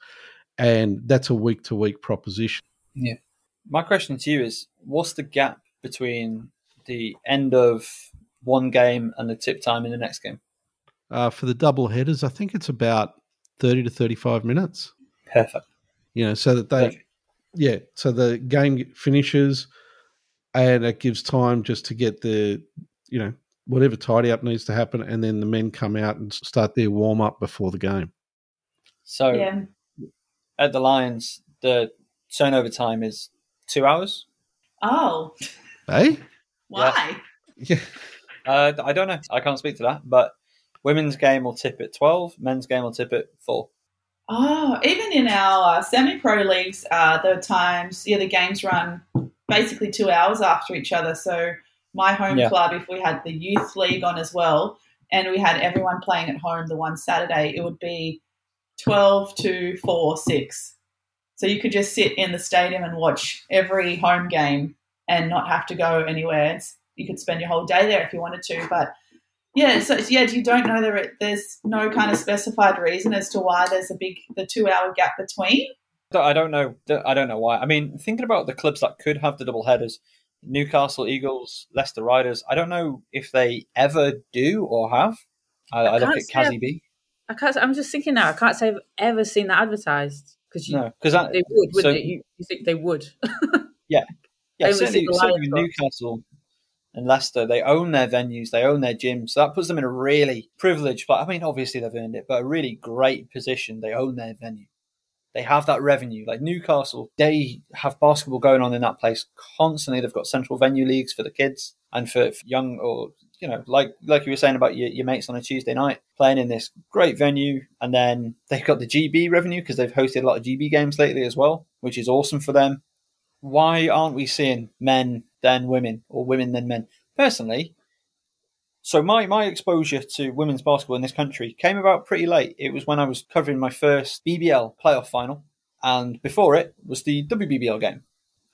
And that's a week to week proposition. Yeah. My question to you is what's the gap between the end of one game and the tip time in the next game? Uh, for the double headers, I think it's about 30 to 35 minutes. Perfect. You know, so that they, Perfect yeah, so the game finishes, and it gives time just to get the, you know, whatever tidy up needs to happen, and then the men come out and start their warm up before the game. So, yeah. At the Lions, the turnover time is two hours. Oh, hey, why? Yeah, uh, I don't know. I can't speak to that, but women's game will tip at twelve. Men's game will tip at four. Oh, even in our uh, semi-pro leagues, uh, the times, yeah, the games run basically two hours after each other. So my home yeah. club, if we had the youth league on as well, and we had everyone playing at home the one Saturday, it would be twelve to four six. So you could just sit in the stadium and watch every home game and not have to go anywhere. It's, you could spend your whole day there if you wanted to, but yeah, so yeah, you don't know there. There's no kind of specified reason as to why there's a big the two hour gap between. I don't know. I don't know why. I mean, thinking about the clubs that could have the double headers, Newcastle Eagles, Leicester Riders. I don't know if they ever do or have. I, I, I look at Kazzy B. I can't. I'm just thinking now. I can't say I've ever seen that advertised because you no, because they would. Wouldn't so, You, you, think they would? yeah, yeah. Certainly, certainly Newcastle and Leicester, they own their venues, they own their gyms. So that puts them in a really privileged, but I mean, obviously they've earned it, but a really great position. They own their venue. They have that revenue. Like Newcastle, they have basketball going on in that place constantly. They've got central venue leagues for the kids and for, for young or you know, like like you were saying about your, your mates on a Tuesday night playing in this great venue, and then they've got the GB revenue because they've hosted a lot of GB games lately as well, which is awesome for them. Why aren't we seeing men than women or women than men. Personally, so my, my exposure to women's basketball in this country came about pretty late. It was when I was covering my first BBL playoff final, and before it was the WBBL game,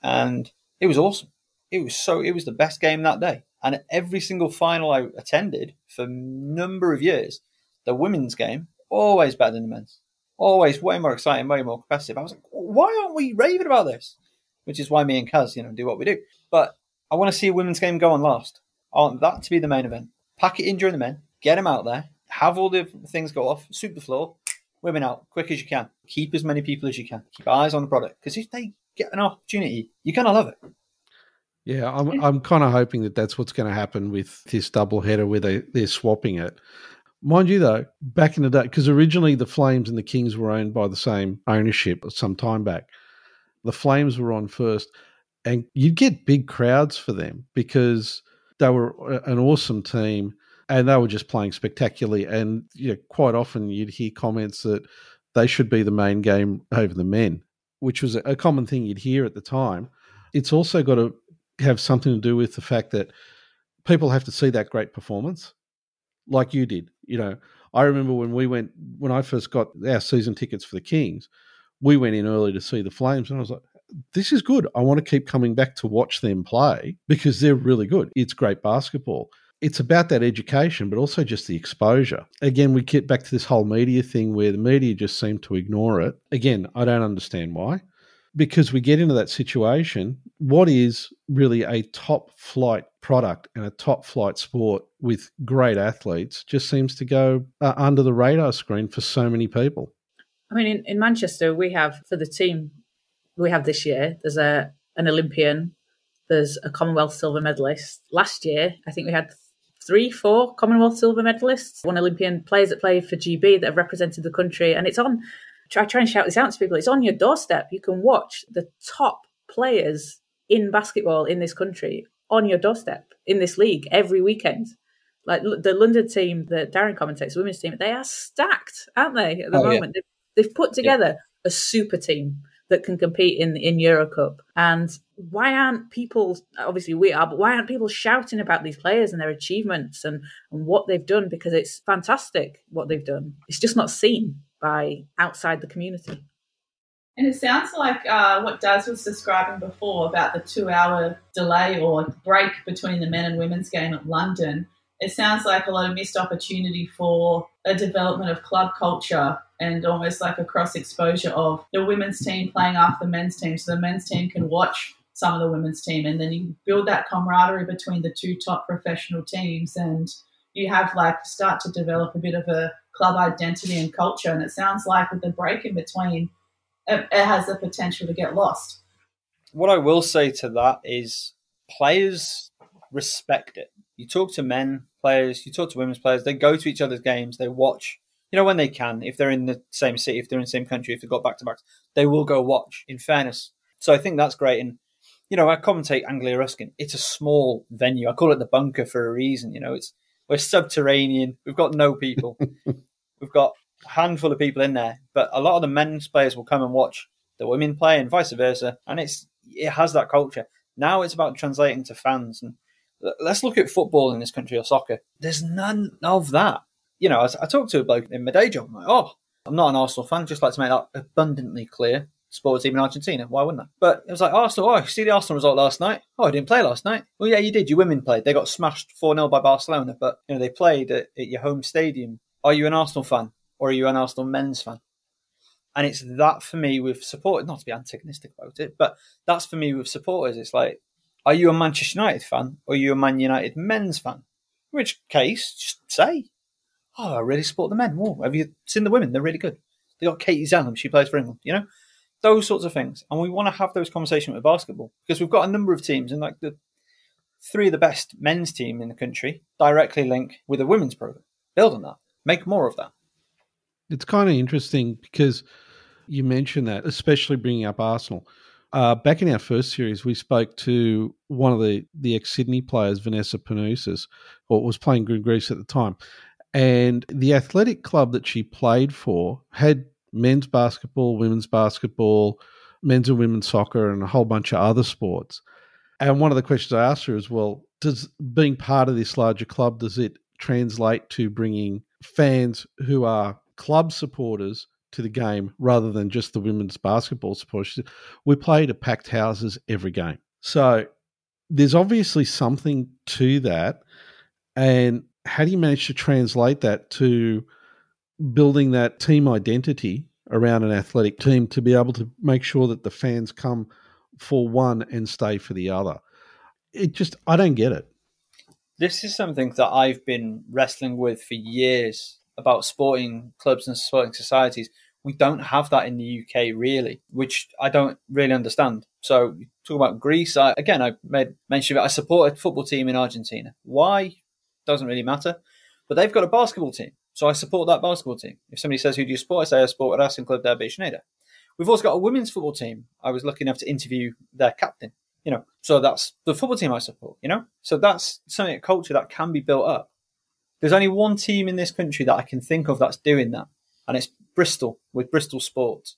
and it was awesome. It was so it was the best game that day, and every single final I attended for a number of years, the women's game always better than the men's, always way more exciting, way more competitive. I was like, why aren't we raving about this? Which is why me and Kaz, you know, do what we do. But I want to see a women's game go on last. I want that to be the main event. Pack it in during the men, get them out there, have all the things go off, sweep the floor, women out quick as you can. Keep as many people as you can. Keep eyes on the product because if they get an opportunity, you're gonna love it. Yeah, I'm I'm kind of hoping that that's what's going to happen with this double header where they they're swapping it. Mind you, though, back in the day, because originally the Flames and the Kings were owned by the same ownership some time back. The Flames were on first and you'd get big crowds for them because they were an awesome team and they were just playing spectacularly. And you know, quite often you'd hear comments that they should be the main game over the men, which was a common thing you'd hear at the time. It's also got to have something to do with the fact that people have to see that great performance, like you did. You know, I remember when we went when I first got our season tickets for the Kings, we went in early to see the Flames, and I was like, this is good. I want to keep coming back to watch them play because they're really good. It's great basketball. it's about that education, but also just the exposure. Again, we get back to this whole media thing where the media just seem to ignore it. Again, I don't understand why. Because we get into that situation, what is really a top flight product and a top flight sport with great athletes just seems to go uh, under the radar screen for so many people. I mean, in, in Manchester, we have for the team we have this year, there's a an Olympian, there's a Commonwealth silver medalist. Last year, I think we had three, four Commonwealth silver medalists, one Olympian players that played for GB that have represented the country. And it's on, try, try and shout this out to people, it's on your doorstep. You can watch the top players in basketball in this country on your doorstep in this league every weekend. Like the London team, the Darren commentates, women's team, they are stacked, aren't they, at the oh, moment? Yeah. They've, they've, put together yeah. a super team that can compete in in Eurocup. And why aren't people? Obviously, we are, but why aren't people shouting about these players and their achievements and and what they've done? Because it's fantastic what they've done. It's just not seen by outside the community. And it sounds like uh, what Daz was describing before about the two-hour delay or break between the men and women's game at London. It sounds like a lot of missed opportunity for a development of club culture and almost like a cross exposure of the women's team playing after the men's team so the men's team can watch some of the women's team and then you build that camaraderie between the two top professional teams and you have like start to develop a bit of a club identity and culture and it sounds like with the break in between it, it has the potential to get lost what i will say to that is players respect it you talk to men players you talk to women's players they go to each other's games they watch you know, when they can, if they're in the same city, if they're in the same country, if they've got back to backs, they will go watch, in fairness. So I think that's great. And, you know, I commentate Anglia Ruskin. It's a small venue. I call it the bunker for a reason. You know, it's we're subterranean. We've got no people. We've got a handful of people in there, but a lot of the men's players will come and watch the women play and vice versa. And it's it has that culture. Now it's about translating to fans. And let's look at football in this country or soccer. There's none of that you know, I, I talked to a bloke in my day job. I'm like, oh, I'm not an Arsenal fan. Just like to make that abundantly clear. Sports team in Argentina. Why wouldn't I? But it was like Arsenal. Oh, see the Arsenal result last night. Oh, I didn't play last night. Well, yeah, you did. Your women played. They got smashed four 0 by Barcelona, but you know they played at, at your home stadium. Are you an Arsenal fan or are you an Arsenal men's fan? And it's that for me with supporters, Not to be antagonistic about it, but that's for me with supporters. It's like, are you a Manchester United fan or are you a Man United men's fan? In which case, just say oh, I really support the men. Whoa, have you seen the women? They're really good. They got Katie Zelem. She plays for England. You know, those sorts of things. And we want to have those conversations with basketball because we've got a number of teams and like the three of the best men's team in the country directly link with a women's program. Build on that. Make more of that. It's kind of interesting because you mentioned that, especially bringing up Arsenal. Uh, back in our first series, we spoke to one of the, the ex Sydney players, Vanessa Panousis, or was playing Green Greece at the time. And the athletic club that she played for had men's basketball, women's basketball, men's and women's soccer, and a whole bunch of other sports. And one of the questions I asked her is, well, does being part of this larger club does it translate to bringing fans who are club supporters to the game rather than just the women's basketball supporters? Said, we played at packed houses every game, so there's obviously something to that. And how do you manage to translate that to building that team identity around an athletic team to be able to make sure that the fans come for one and stay for the other? It just, I don't get it. This is something that I've been wrestling with for years about sporting clubs and sporting societies. We don't have that in the UK, really, which I don't really understand. So, talk about Greece. I, again, I made mention of it. I support a football team in Argentina. Why? doesn't really matter. But they've got a basketball team, so I support that basketball team. If somebody says, Who do you support? I say, I support Racing Club de Avellaneda. We've also got a women's football team. I was lucky enough to interview their captain, you know, so that's the football team I support, you know? So that's something, a culture that can be built up. There's only one team in this country that I can think of that's doing that, and it's Bristol with Bristol Sports.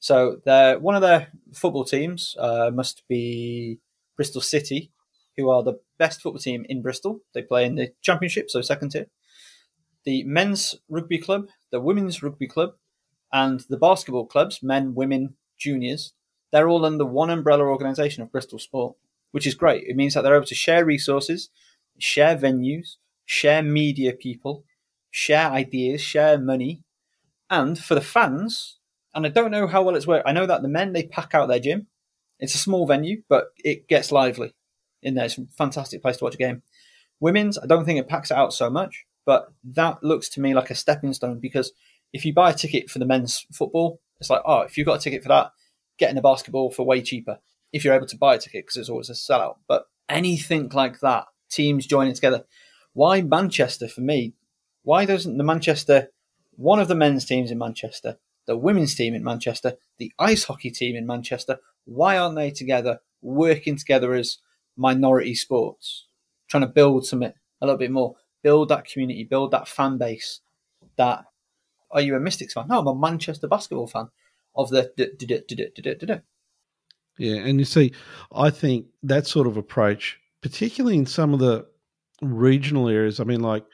So they're one of their football teams uh, must be Bristol City, who are the best football team in Bristol. They play in the Championship, so second tier. The men's rugby club, the women's rugby club, and the basketball clubs, men, women, juniors, they're all under one umbrella organisation of Bristol Sport, which is great. It means that they're able to share resources, share venues, share media people, share ideas, share money, and for the fans, and I don't know how well it's worked. I know that the men they pack out their gym. It's a small venue, but it gets lively in there. It's a fantastic place to watch a game. Women's, I don't think it packs it out so much, but that looks to me like a stepping stone because if you buy a ticket for the men's football, it's like, oh, if you've got a ticket for that, getting a basketball for way cheaper if you're able to buy a ticket because it's always a sellout. But anything like that, teams joining together. Why Manchester for me? Why doesn't the Manchester, one of the men's teams in Manchester, the women's team in Manchester, the ice hockey team in Manchester, why aren't they together, working together as minority sports, trying to build something a little bit more, build that community, build that fan base that are you a Mystics fan? No, I'm a Manchester basketball fan of the. Yeah, and you see, I think that sort of approach, particularly in some of the regional areas, I mean, like,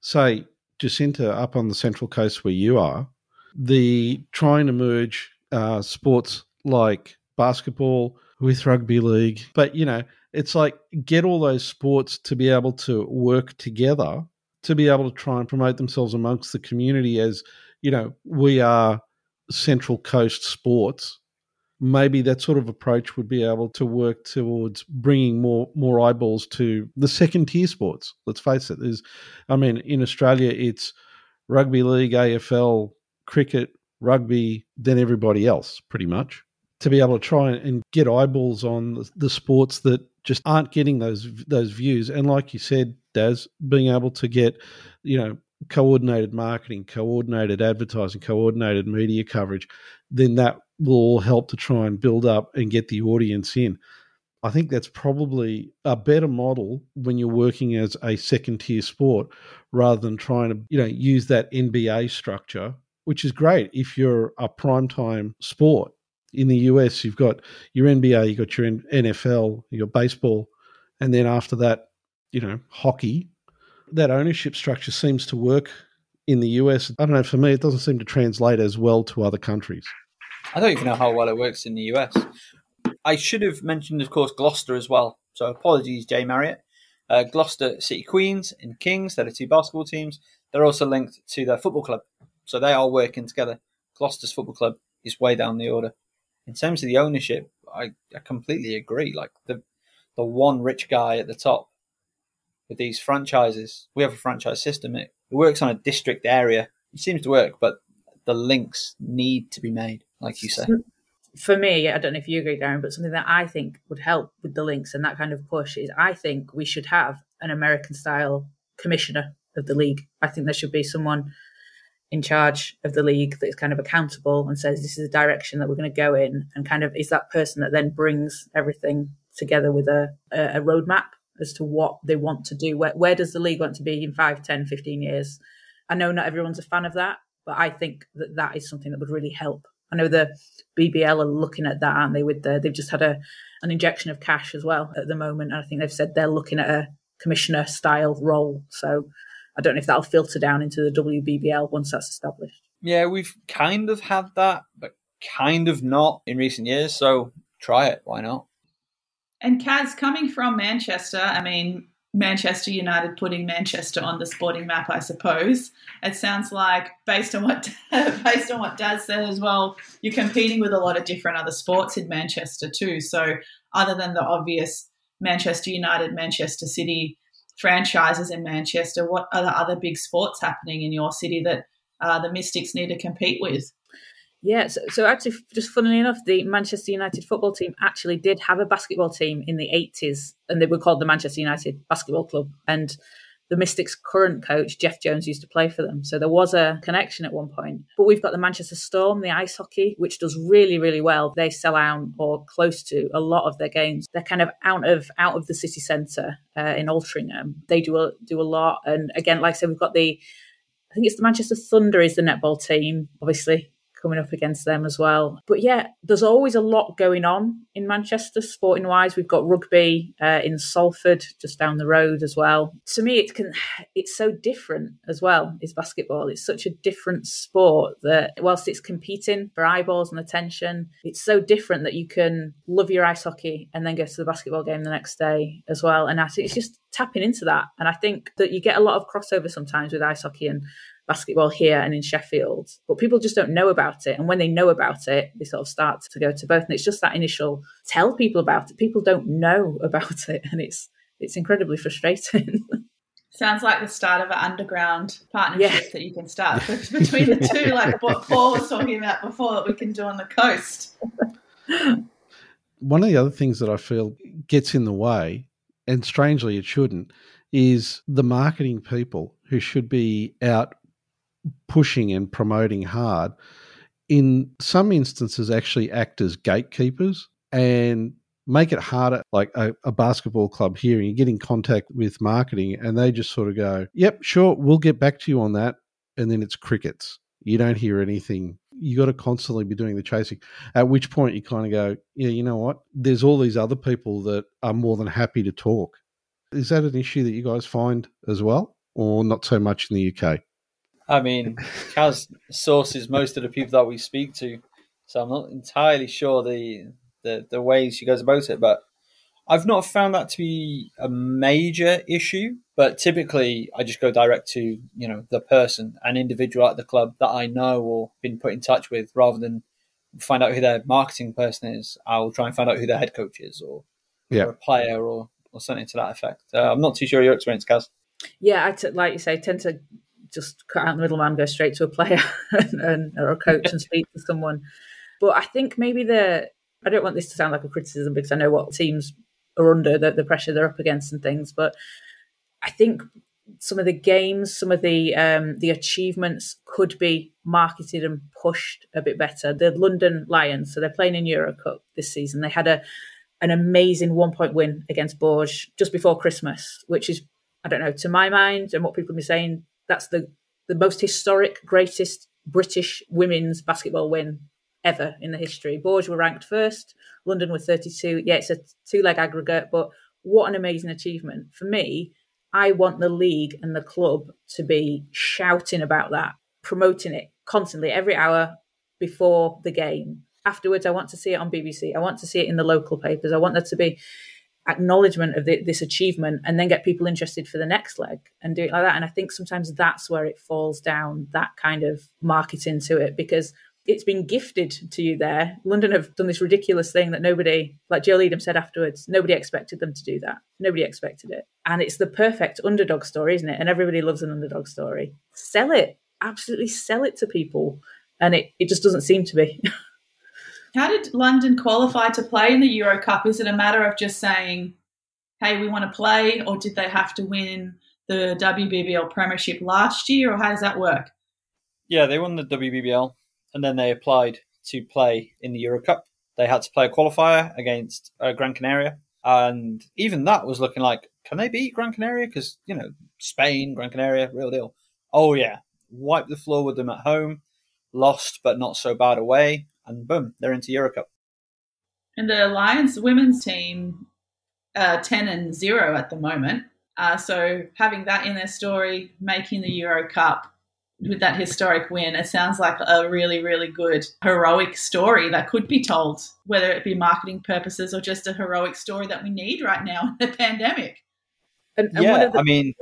say, Jacinta up on the Central Coast where you are, the trying to merge uh, sports like basketball with rugby league, but, you know, it's like get all those sports to be able to work together to be able to try and promote themselves amongst the community as you know we are central coast sports. Maybe that sort of approach would be able to work towards bringing more more eyeballs to the second tier sports. Let's face it there's i mean in australia it's rugby league afl cricket rugby then everybody else pretty much to be able to try and get eyeballs on the sports that just aren't getting those those views. And like you said, Daz, being able to get, you know, coordinated marketing, coordinated advertising, coordinated media coverage, then that will all help to try and build up and get the audience in. I think that's probably a better model when you're working as a second tier sport rather than trying to, you know, use that NBA structure, which is great if you're a primetime sport in the US, you've got your NBA, you've got your NFL, you've got baseball, and then after that, you know, hockey. That ownership structure seems to work in the US. I don't know, for me, it doesn't seem to translate as well to other countries. I don't even know how well it works in the US. I should have mentioned, of course, Gloucester as well. So apologies, Jay Marriott. Uh, Gloucester City Queens and Kings, they're the two basketball teams. They're also linked to their football club. So they are working together. Gloucester's football club is way down the order in terms of the ownership, I, I completely agree. Like the the one rich guy at the top with these franchises, we have a franchise system. It, it works on a district area. It seems to work, but the links need to be made, like you say. For me, I don't know if you agree, Darren, but something that I think would help with the links and that kind of push is I think we should have an American style commissioner of the league. I think there should be someone in charge of the league that is kind of accountable and says this is the direction that we're going to go in and kind of is that person that then brings everything together with a, a, roadmap as to what they want to do? Where, where does the league want to be in 5 10 15 years? I know not everyone's a fan of that but i think that that is something that would really help. I know the bbl are looking at that aren't they with the they've just had a an injection of cash as well at the moment and i think they've said they're looking at a commissioner style role. So I don't know if that'll filter down into the WBBL once that's established. Yeah, we've kind of had that, but kind of not in recent years. So try it. Why not? And Kaz, coming from Manchester, I mean, Manchester United putting Manchester on the sporting map, I suppose. It sounds like based on what based on what Daz said as well, you're competing with a lot of different other sports in Manchester too. So other than the obvious Manchester United, Manchester City franchises in Manchester, what are the other big sports happening in your city that uh, the Mystics need to compete with? Yeah, so, so, actually, just funnily enough, the Manchester United football team actually did have a basketball team in the 80s, and they were called the Manchester United Basketball Club. And the Mystics' current coach, Jeff Jones, used to play for them. So there was a connection at one point. But we've got the Manchester Storm, the ice hockey, which does really, really well. They sell out or close to a lot of their games. They're kind of out of out of the city centre uh, in Altrincham. They do a, do a lot. And again, like I said, we've got the, I think it's the Manchester Thunder is the netball team, obviously coming up against them as well. But yeah, there's always a lot going on in Manchester sporting wise. We've got rugby uh, in Salford just down the road as well. To me, it can it's so different as well. Is basketball? It's such a different sport that whilst it's competing for eyeballs and attention, it's so different that you can love your ice hockey and then go to the basketball game the next day as well. And it's just tapping into that. And I think that you get a lot of crossover sometimes with ice hockey and basketball here and in Sheffield, but people just don't know about it. And when they know about it, they sort of start to go to both. And it's just that initial tell people about it. People don't know about it, and it's it's incredibly frustrating. Sounds like the start of an underground partnership yeah. that you can start between the two, like what Paul was talking about before, that we can do on the coast. One of the other things that I feel gets in the way, and strangely it shouldn't, is the marketing people who should be out pushing and promoting hard, in some instances actually act as gatekeepers and make it harder like a, a, basketball club here and you get in contact with marketing and they just sort of go yep sure we'll get back to you on that and then it's crickets. You don't hear anything. You got to constantly be doing the chasing at which point you kind of go yeah you know what? There's all these other people that are more than happy to talk. Is that an issue that you guys find as well or not so much in the uk I mean, Kaz sources most of the people that we speak to, so I'm not entirely sure the, the the ways she goes about it. But I've not found that to be a major issue. But typically, I just go direct to you know the person, an individual at the club that I know or been put in touch with, rather than find out who their marketing person is. I'll try and find out who their head coach is, or, yeah. or a player, or or something to that effect. Uh, I'm not too sure your experience, Kaz. Yeah, I t- like you say, tend to just cut out the middleman, go straight to a player and, and, or a coach and speak to someone. But I think maybe the I don't want this to sound like a criticism because I know what teams are under the, the pressure they're up against and things, but I think some of the games, some of the um, the achievements could be marketed and pushed a bit better. The London Lions, so they're playing in Euro Cup this season. They had a an amazing one point win against Bourges just before Christmas, which is I don't know to my mind and what people have been saying that's the the most historic, greatest British women's basketball win ever in the history. Bourges were ranked first, London were 32. Yeah, it's a two leg aggregate, but what an amazing achievement. For me, I want the league and the club to be shouting about that, promoting it constantly every hour before the game. Afterwards, I want to see it on BBC. I want to see it in the local papers. I want there to be acknowledgement of the, this achievement and then get people interested for the next leg and do it like that. And I think sometimes that's where it falls down, that kind of marketing to it, because it's been gifted to you there. London have done this ridiculous thing that nobody, like Jo Leedham said afterwards, nobody expected them to do that. Nobody expected it. And it's the perfect underdog story, isn't it? And everybody loves an underdog story. Sell it. Absolutely sell it to people. And it, it just doesn't seem to be. How did London qualify to play in the Euro Cup? Is it a matter of just saying, hey, we want to play, or did they have to win the WBBL Premiership last year, or how does that work? Yeah, they won the WBBL and then they applied to play in the Euro Cup. They had to play a qualifier against uh, Gran Canaria, and even that was looking like, can they beat Gran Canaria? Because, you know, Spain, Gran Canaria, real deal. Oh, yeah. Wiped the floor with them at home, lost, but not so bad away and boom, they're into Eurocup. And the Lions women's team, uh, ten and zero at the moment. Uh, so having that in their story, making the Euro Cup with that historic win, it sounds like a really, really good heroic story that could be told, whether it be marketing purposes or just a heroic story that we need right now in the pandemic. And, and yeah, the, I mean,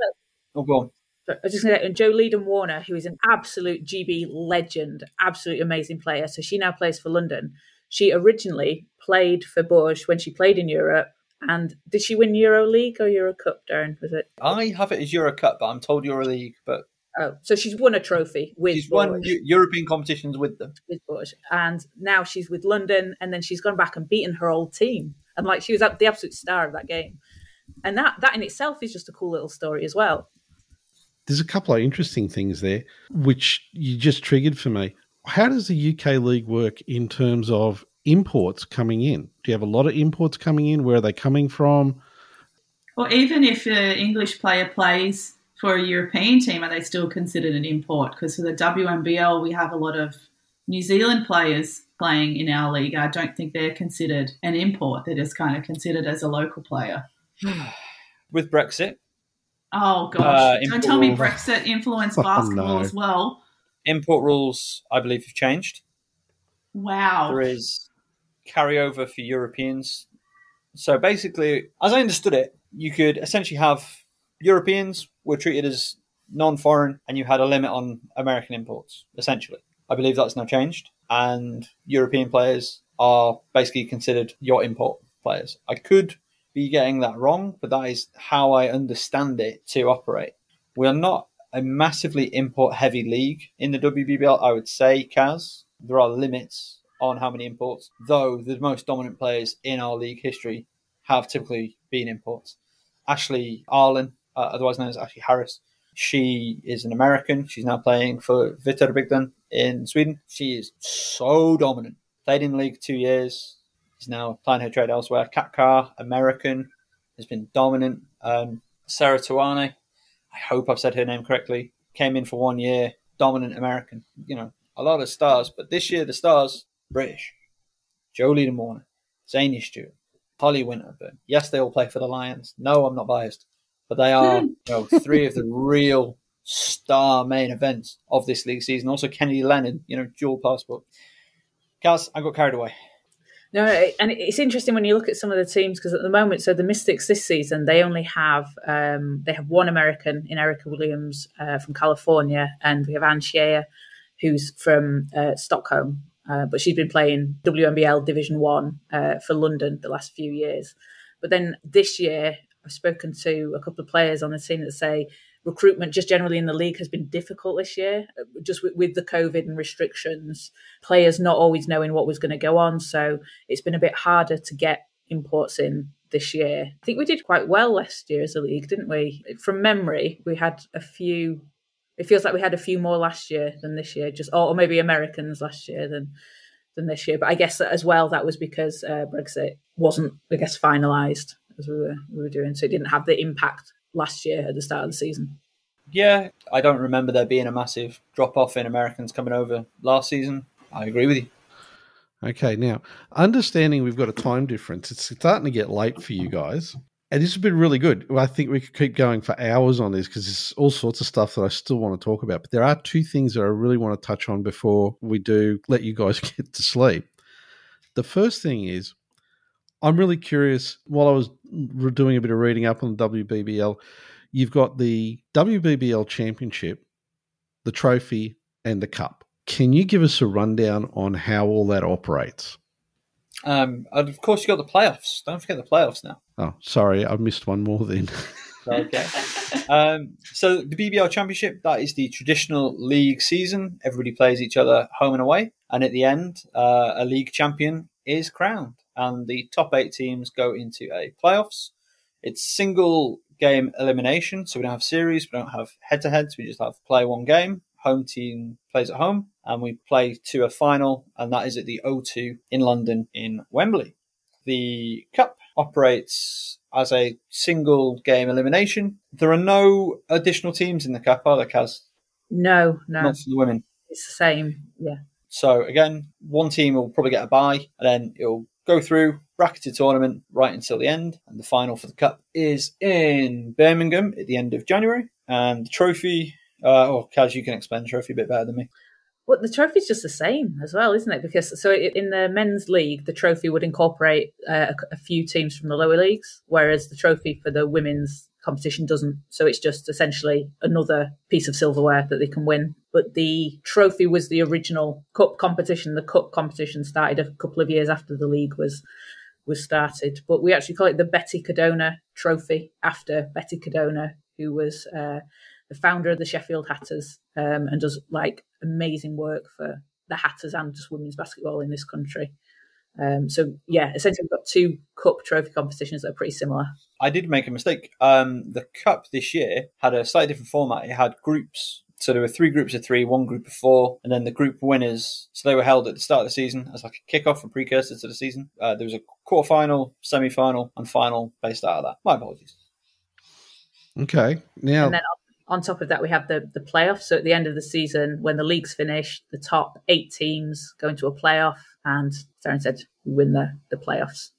oh, go on. I was just going to, and Jo Leedham-Warner, who is an absolute GB legend, absolutely amazing player. So she now plays for London. She originally played for Bourges when she played in Europe. And did she win Euro League or Euro Cup, Darren? Was it? I have it as Euro Cup, but I'm told Euro League. But oh, so she's won a trophy with. She's won U- European competitions with them. With Bourges, and now she's with London, and then she's gone back and beaten her old team, and like she was the absolute star of that game. And that that in itself is just a cool little story as well there's a couple of interesting things there which you just triggered for me. How does the UK league work in terms of imports coming in? Do you have a lot of imports coming in? Where are they coming from? Or even if an English player plays for a European team, are they still considered an import? Because for the WNBL, we have a lot of New Zealand players playing in our league, I don't think they're considered an import. They're just kind of considered as a local player. With Brexit, Oh gosh! Uh, don't tell me Brexit influenced Oh, basketball no. as well. import rules, I believe, have changed. Wow. There is carryover for Europeans. So basically, as I understood it, you could essentially have Europeans were treated as non-foreign, and you had a limit on American imports. Essentially, I believe that's now changed, and European players are basically considered your import players. I could be getting that wrong, but that is how I understand it to operate. We are not a massively import heavy league in the WBBL, I would say, Kaz. There are limits on how many imports, though the most dominant players in our league history have typically been imports. Ashley Arlen, uh, otherwise known as Ashley Harris, she is an American. She's now playing for Wetterbygden in Sweden. She is so dominant. Played in the league two years. Is now playing her trade elsewhere. Kat Carr, American, has been dominant. Um, Sarah Tuane, I hope I've said her name correctly. Came in for one year, dominant American. You know, a lot of stars, but this year the stars British. Jolie Warner, Zania Stewart, Holly Winterburn. Yes, they all play for the Lions. No, I'm not biased, but they are you know, three of the real star main events of this league season. Also, Kennedy Leonard, you know, dual passport. Guys, I got carried away. No, and it's interesting when you look at some of the teams because at the moment, so the Mystics this season they only have um, they have one American in Erica Williams uh, from California, and we have Anne Shear, who's from uh, Stockholm, uh, but she's been playing WNBL Division One uh, for London the last few years. But then this year, I've spoken to a couple of players on the team that say recruitment just generally in the league has been difficult this year, just with, with the COVID and restrictions, players not always knowing what was going to go on. So it's been a bit harder to get imports in this year. I think we did quite well last year as a league, didn't we? From memory, we had a few. It feels like we had a few more last year than this year, just or maybe Americans last year than than this year. But I guess as well that was because uh, Brexit wasn't, I guess, finalised as we were we were doing, so it didn't have the impact last year at the start of the season. Yeah, I don't remember there being a massive drop off in Americans coming over last season. I agree with you. Okay, now understanding we've got a time difference, it's starting to get late for you guys. And this has been really good. I think we could keep going for hours on this because there's all sorts of stuff that I still want to talk about. But there are two things that I really want to touch on before we do let you guys get to sleep. The first thing is, I'm really curious. While I was doing a bit of reading up on the WBBL, you've got the WBBL Championship, the trophy, and the cup. Can you give us a rundown on how all that operates? Um, and of course, you got the playoffs. Don't forget the playoffs now. Oh, sorry, I missed one more then. Okay. um, so the BBL Championship that is the traditional league season. Everybody plays each other home and away, and at the end, uh, a league champion is crowned, and the top eight teams go into a playoffs. It's single game elimination, so we don't have series, we don't have head to heads. We just have play one game. Home team plays at home, and we play to a final, and that is at the O2 in London in Wembley. The cup operates as a single game elimination. There are no additional teams in the cup, are there, Kaz? No, no, Not for the women. it's the same. Yeah. So again, one team will probably get a bye, and then it'll go through bracketed tournament right until the end. And the final for the cup is in Birmingham at the end of January. And the trophy, uh, oh, Kaz, you can explain the trophy a bit better than me. Well, the trophy's just the same as well, isn't it? Because so in the men's league, the trophy would incorporate uh, a, a few teams from the lower leagues, whereas the trophy for the women's competition doesn't. So it's just essentially another piece of silverware that they can win. But the trophy was the original cup competition. The cup competition started a couple of years after the league was was started. But we actually call it the Betty Codona Trophy after Betty Codona, who was uh, the founder of the Sheffield Hatters um, and does like amazing work for the Hatters and just women's basketball in this country. Um, so yeah, essentially we've got two cup trophy competitions that are pretty similar. I did make a mistake. Um, the cup this year had a slightly different format. It had groups. So there were three groups of three, one group of four, and then the group winners. So they were held at the start of the season as like a kickoff and precursor to the season. Uh, there was a quarterfinal, semi-final, and final based out of that. My apologies. Okay, now And then on top of that, we have the the playoffs. So at the end of the season, when the league's finished, the top eight teams go into a playoff, and Darren said win the the playoffs.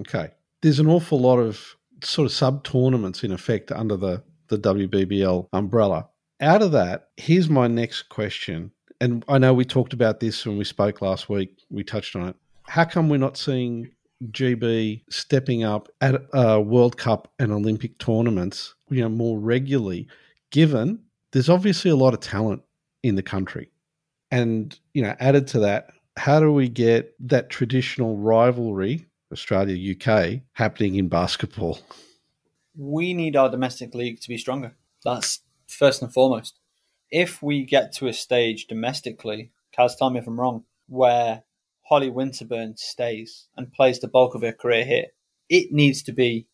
Okay, there's an awful lot of sort of sub tournaments in effect under the the WBBL umbrella. Out of that, here's my next question. And I know we talked about this when we spoke last week. We touched on it. How come we're not seeing GB stepping up at uh, World Cup and Olympic tournaments, you know, more regularly? Given there's obviously a lot of talent in the country, and you know, added to that, how do we get that traditional rivalry, Australia UK, happening in basketball? We need our domestic league to be stronger. That's first and foremost. If we get to a stage domestically, Kaz, tell me if I'm wrong, where Holly Winterburn stays and plays the bulk of her career here, it needs to be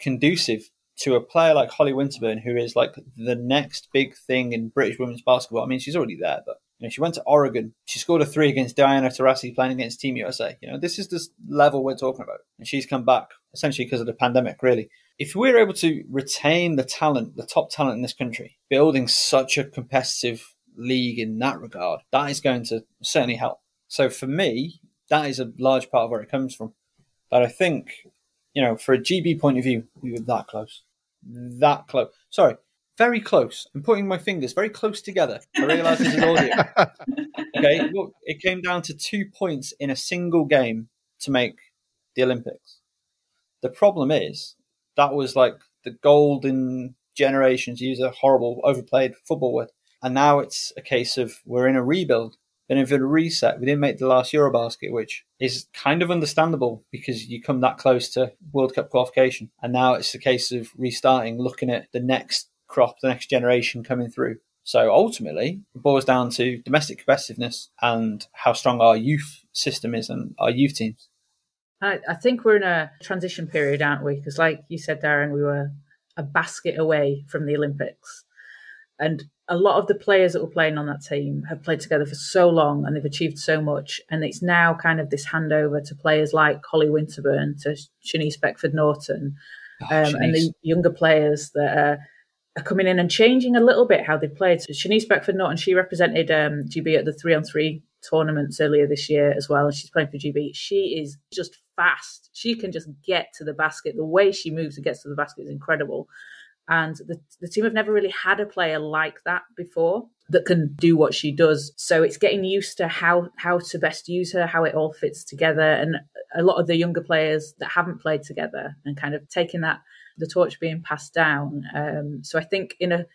conducive to a player like Holly Winterburn, who is like the next big thing in British women's basketball. I mean, she's already there, but you know, she went to Oregon. She scored a three against Diana Taurasi playing against Team USA. You know, this is the level we're talking about, and she's come back essentially because of the pandemic, really if we're able to retain the talent, the top talent in this country, building such a competitive league in that regard, that is going to certainly help. So for me, that is a large part of where it comes from. But I think, you know, for a GB point of view, we were that close. That close. Sorry, very close. I'm putting my fingers very close together. I realise this is audio. okay, look, it came down to two points in a single game to make the Olympics. The problem is that was like the golden generations use a horrible, overplayed football word. And now it's a case of we're in a rebuild, been in a reset. We didn't make the last Eurobasket, which is kind of understandable because you come that close to World Cup qualification. And now it's a case of restarting, looking at the next crop, the next generation coming through. So ultimately, it boils down to domestic competitiveness and how strong our youth system is and our youth teams. I, I think we're in a transition period, aren't we? Because, like you said, Darren, we were a basket away from the Olympics. And a lot of the players that were playing on that team have played together for so long and they've achieved so much. And it's now kind of this handover to players like Holly Winterburn, to Shanice Beckford Norton, oh, um, and the younger players that are, are, coming in and changing a little bit how they played. So Shanice Beckford Norton, she represented um, GB at the three on three tournaments earlier this year as well, and she's playing for GB. She is just fast. She can just get to the basket. The way she moves and gets to the basket is incredible. And the, the team have never really had a player like that before that can do what she does. So it's getting used to how how to best use her, how it all fits together. And a lot of the younger players that haven't played together and kind of taking that the torch being passed down. Um, so I think in a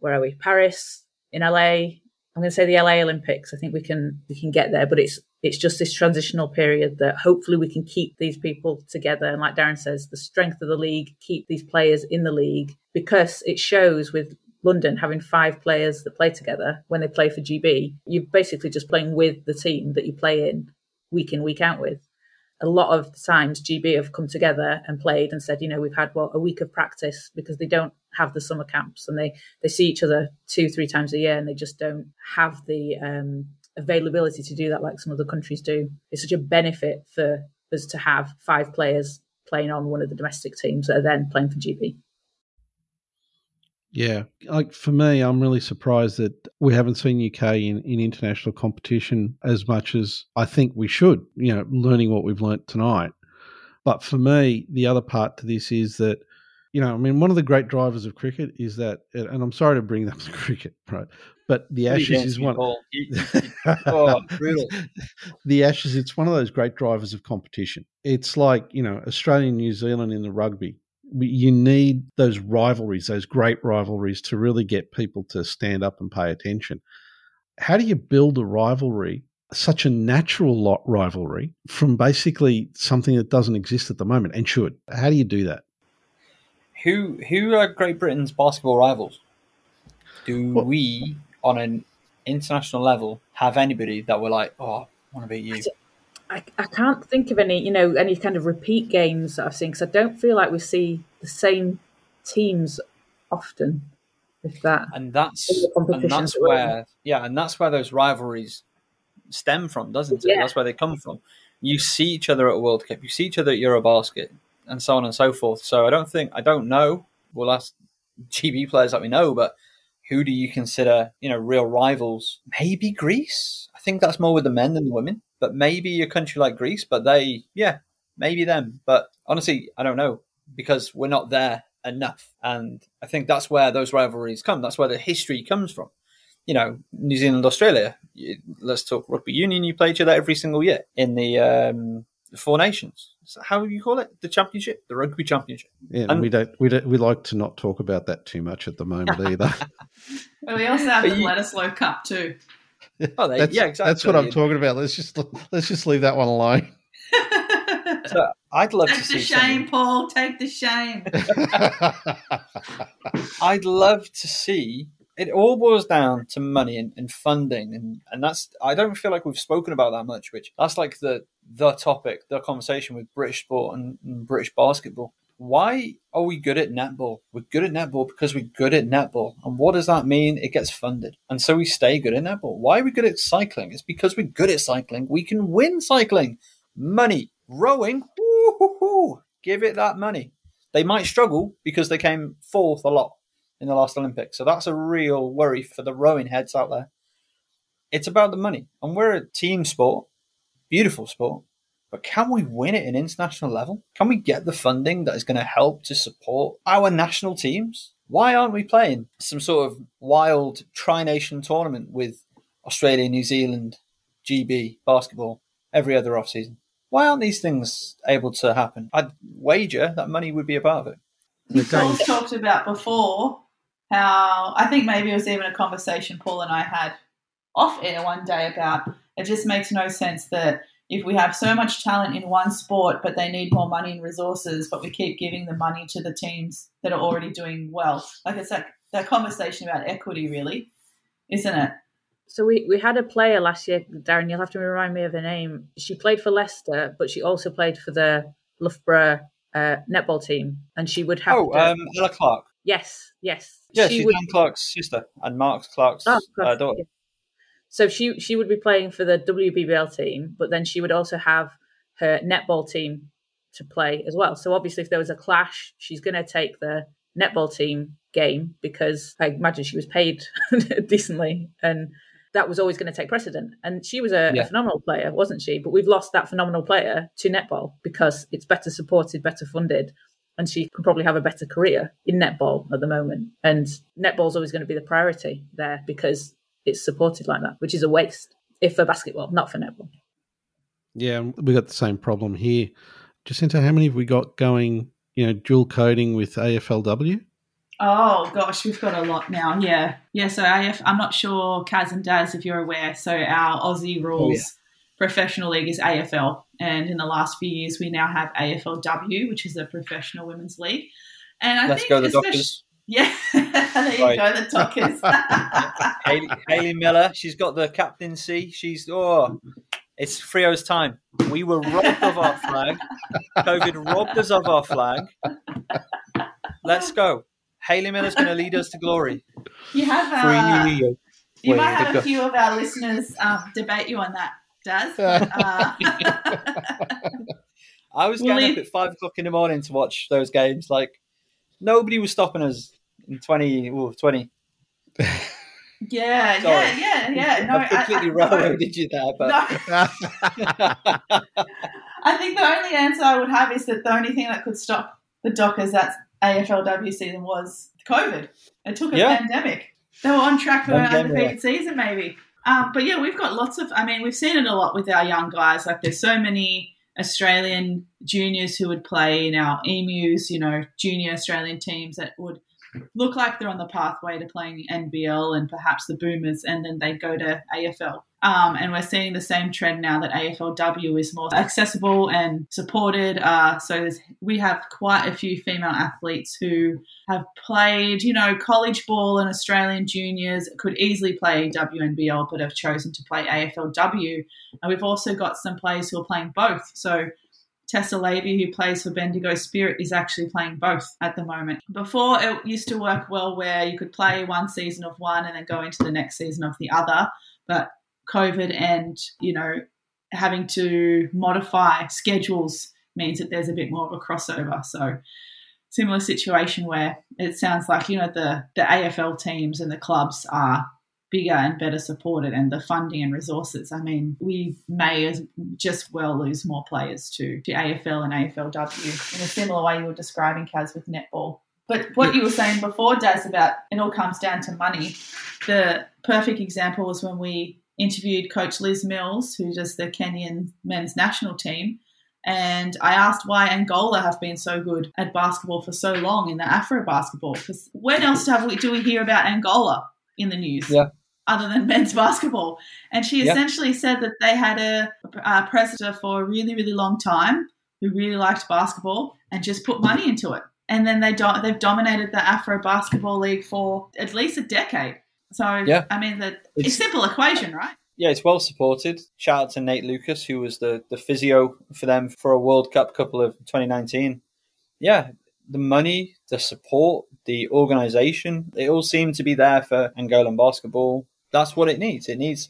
where are we? Paris, in LA, I'm going to say the LA Olympics. I think we can we can get there, but it's it's just this transitional period that hopefully we can keep these people together. And like Darren says, the strength of the league, keep these players in the league because it shows with London having five players that play together when they play for GB. You're basically just playing with the team that you play in week in week out with a lot of times GB have come together and played and said, you know, we've had what a week of practice because they don't have the summer camps and they they see each other two three times a year and they just don't have the um, availability to do that like some other countries do. It's such a benefit for us to have five players playing on one of the domestic teams that are then playing for GB. Yeah, like for me, I'm really surprised that we haven't seen UK in, in international competition as much as I think we should. You know, learning what we've learnt tonight. But for me, the other part to this is that, you know, I mean, one of the great drivers of cricket is that, and I'm sorry to bring up the cricket, right? But the Ashes is one. oh, brutal. the Ashes, it's one of those great drivers of competition. It's like you know, Australia and New Zealand in the rugby you need those rivalries, those great rivalries, to really get people to stand up and pay attention. How do you build a rivalry, such a natural lot rivalry, from basically something that doesn't exist at the moment and should? How do you do that? Who who are Great Britain's basketball rivals? Do well, we, on an international level, have anybody that we're like, oh, I want to beat you? I, I can't think of any, you know, any kind of repeat games that I've seen because I don't feel like we see the same teams often. If that and that's and that's where yeah, and that's where those rivalries stem from, doesn't it? Yeah. That's where they come from. You see each other at a World Cup, you see each other at Eurobasket, and so on and so forth. So I don't think I don't know. We'll ask GB players that we know, but who do you consider, you know, real rivals? Maybe Greece. I think that's more with the men than the women, but maybe a country like Greece. But they, yeah, maybe them. But honestly, I don't know because we're not there enough. And I think that's where those rivalries come. That's where the history comes from. You know, New Zealand, Australia. Let's talk rugby union. You play each other every single year in the um, Four Nations. So how do you call it? The championship, the rugby championship. Yeah, and we don't we don't we like to not talk about that too much at the moment either. well, we also have the Bledisloe Cup too. Oh, they, yeah, exactly. That's what I'm talking about. Let's just let's just leave that one alone. so I'd love take to the see shame, something. Paul. Take the shame. I'd love to see. It all boils down to money and, and funding, and, and that's. I don't feel like we've spoken about that much. Which that's like the the topic, the conversation with British sport and, and British basketball. Why are we good at netball? We're good at netball because we're good at netball. And what does that mean? It gets funded. And so we stay good at netball. Why are we good at cycling? It's because we're good at cycling. We can win cycling. Money. Rowing. Woo-hoo-hoo. Give it that money. They might struggle because they came fourth a lot in the last Olympics. So that's a real worry for the rowing heads out there. It's about the money. And we're a team sport, beautiful sport. But can we win at an international level? Can we get the funding that is going to help to support our national teams? Why aren't we playing some sort of wild tri nation tournament with Australia, New Zealand, GB basketball every other off season? Why aren't these things able to happen? I'd wager that money would be a part of it. We've talked about before how I think maybe it was even a conversation Paul and I had off air one day about it just makes no sense that if we have so much talent in one sport, but they need more money and resources, but we keep giving the money to the teams that are already doing well. Like it's that, that conversation about equity, really, isn't it? So we, we had a player last year, Darren, you'll have to remind me of her name. She played for Leicester, but she also played for the Loughborough uh, netball team. And she would have Oh, to... um, Ella Clark. Yes, yes. Yeah, she she's would... Dan Clark's sister and Mark Clark's oh, uh, daughter. Yeah. So she she would be playing for the WBBL team, but then she would also have her netball team to play as well. So obviously, if there was a clash, she's going to take the netball team game because I imagine she was paid decently, and that was always going to take precedent. And she was a, yeah. a, phenomenal player, wasn't she? But we've lost that phenomenal player to netball because it's better supported, better funded, and she could probably have a better career in netball at the moment. And netball's always going to be the priority there because it's supported like that, which is a waste if for basketball, not for netball. Yeah, we got the same problem here. Jacinta, how many have we got going? You know, dual coding with AFLW. Oh gosh, we've got a lot now. Yeah, yeah. So AF, I'm not sure, Kaz and Daz, if you're aware. So our Aussie oh, rules oh, yeah. professional league is AFL, and in the last few years we now have AFLW, which is a professional women's league. And I Let's think go the Dockers. Yeah, there you right. go, the Dockers. Hayley, Hayley Miller, she's got the captaincy. She's oh, it's Freo's time. We were robbed of our flag. COVID robbed us of our flag. Let's go. Hayley Miller's going to lead us to glory. You have uh, you Wait, might have a few of our listeners um, debate you on that, Daz. But, uh... I was getting up at five o'clock in the morning to watch those games. Like nobody was stopping us in 20, ooh, 20. Yeah, yeah, yeah, yeah. No, I completely railroaded you there, but no. I think the only answer I would have is that the only thing that could stop the Dockers that AFLW season was COVID. It took a yeah. pandemic. They were on track for an undefeated season, maybe. Um, but yeah, we've got lots of. I mean, we've seen it a lot with our young guys. Like, there's so many Australian juniors who would play in our emus, you know, junior Australian teams that would look like they're on the pathway to playing NBL and perhaps the Boomers, and then they go to AFL. Um, and we're seeing the same trend now that AFLW is more accessible and supported. Uh, so we have quite a few female athletes who have played, you know, college ball and Australian juniors, could easily play WNBL, but have chosen to play AFLW. And we've also got some players who are playing both. So Tessa Lavey, who plays for Bendigo Spirit, is actually playing both at the moment. Before, it used to work well where you could play one season of one and then go into the next season of the other. But COVID and, you know, having to modify schedules means that there's a bit more of a crossover. So similar situation where it sounds like you know the the AFL teams and the clubs are bigger and better supported and the funding and resources. I mean, we may as just well lose more players to, to AFL and AFLW in a similar way you were describing, Kaz, with netball. But what you were saying before, Daz, about it all comes down to money. The perfect example was when we interviewed Coach Liz Mills, who does the Kenyan men's national team. And I asked why Angola have been so good at basketball for so long in the Afro basketball. Because when else we, do we hear about Angola in the news? Yeah. Other than men's basketball. And she yeah. essentially said that they had a, a president for a really, really long time who really liked basketball and just put money into it. And then they do- they've dominated the Afro Basketball League for at least a decade. So, yeah. I mean, the, it's, it's a simple equation, right? yeah, it's well supported. Shout out to Nate Lucas, who was the, the physio for them for a World Cup couple of 2019. Yeah, the money, the support, the organisation, it all seemed to be there for Angolan basketball. That's what it needs. It needs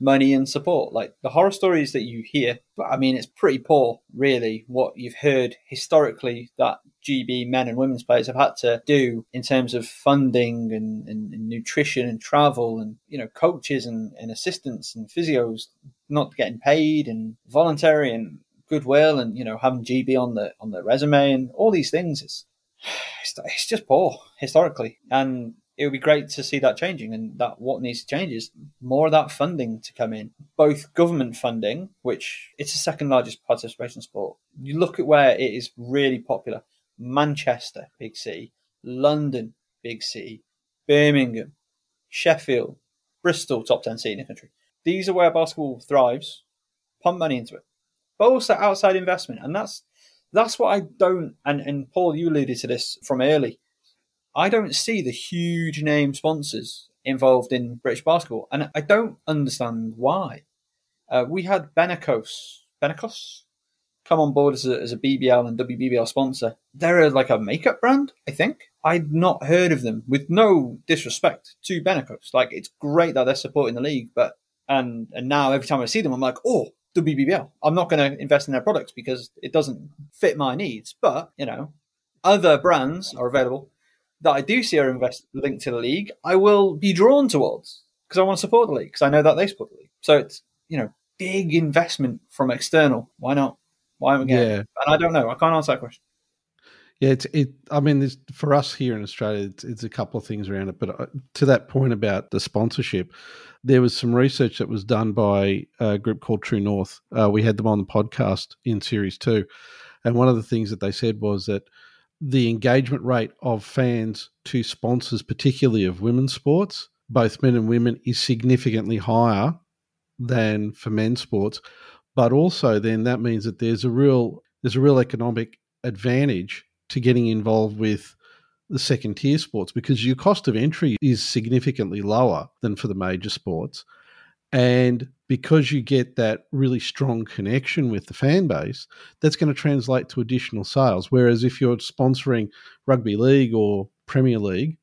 money and support. Like the horror stories that you hear, I mean, it's pretty poor, really, what you've heard historically that GB men and women's players have had to do in terms of funding and, and, and nutrition and travel and, you know, coaches and, and assistants and physios not getting paid and voluntary and goodwill and, you know, having GB on the, on the resume and all these things. It's, it's, it's just poor historically. And it would be great to see that changing and that what needs to change is more of that funding to come in. Both government funding which it's the second largest participation sport. You look at where it is really popular. Manchester big city london big city birmingham sheffield bristol top 10 city in the country. These are where basketball thrives. Pump money into it. But also outside investment. And that's that's what i don't and, and paul you alluded to this from early I don't see the huge name sponsors involved in British basketball, and I don't understand why. Uh, we had Benecos, Benecos come on board as a, as a BBL and WBBL sponsor. They're a, like a makeup brand, I think. I'd not heard of them, with no disrespect to Benecos. Like, it's great that they're supporting the league, but and and now every time I see them, I'm like, oh, WBBL. I'm not going to invest in their products because it doesn't fit my needs. But you know, other brands are available that I do see are invest- linked to the league, I will be drawn towards because I want to support the league because I know that they support the league. So it's you know big investment from external. Why not? Why am I getting? Yeah. And I don't know. I can't answer that question. Yeah, it's it. I mean, for us here in Australia, it's, it's, a couple of things around it. But uh, to that point about the sponsorship, there was some research that was done by a group called True North. Uh, we had them on the podcast in series two, and one of the things that they said was that the engagement rate of fans to sponsors, particularly of women's sports, both men and women, is significantly higher than for men's sports. But also, then that means that there's a real there's a real economic advantage to getting involved with the second tier sports because your cost of entry is significantly lower than for the major sports. And because you get that really strong connection with the fan base, that's going to translate to additional sales. Whereas if you're sponsoring rugby league or Premier League,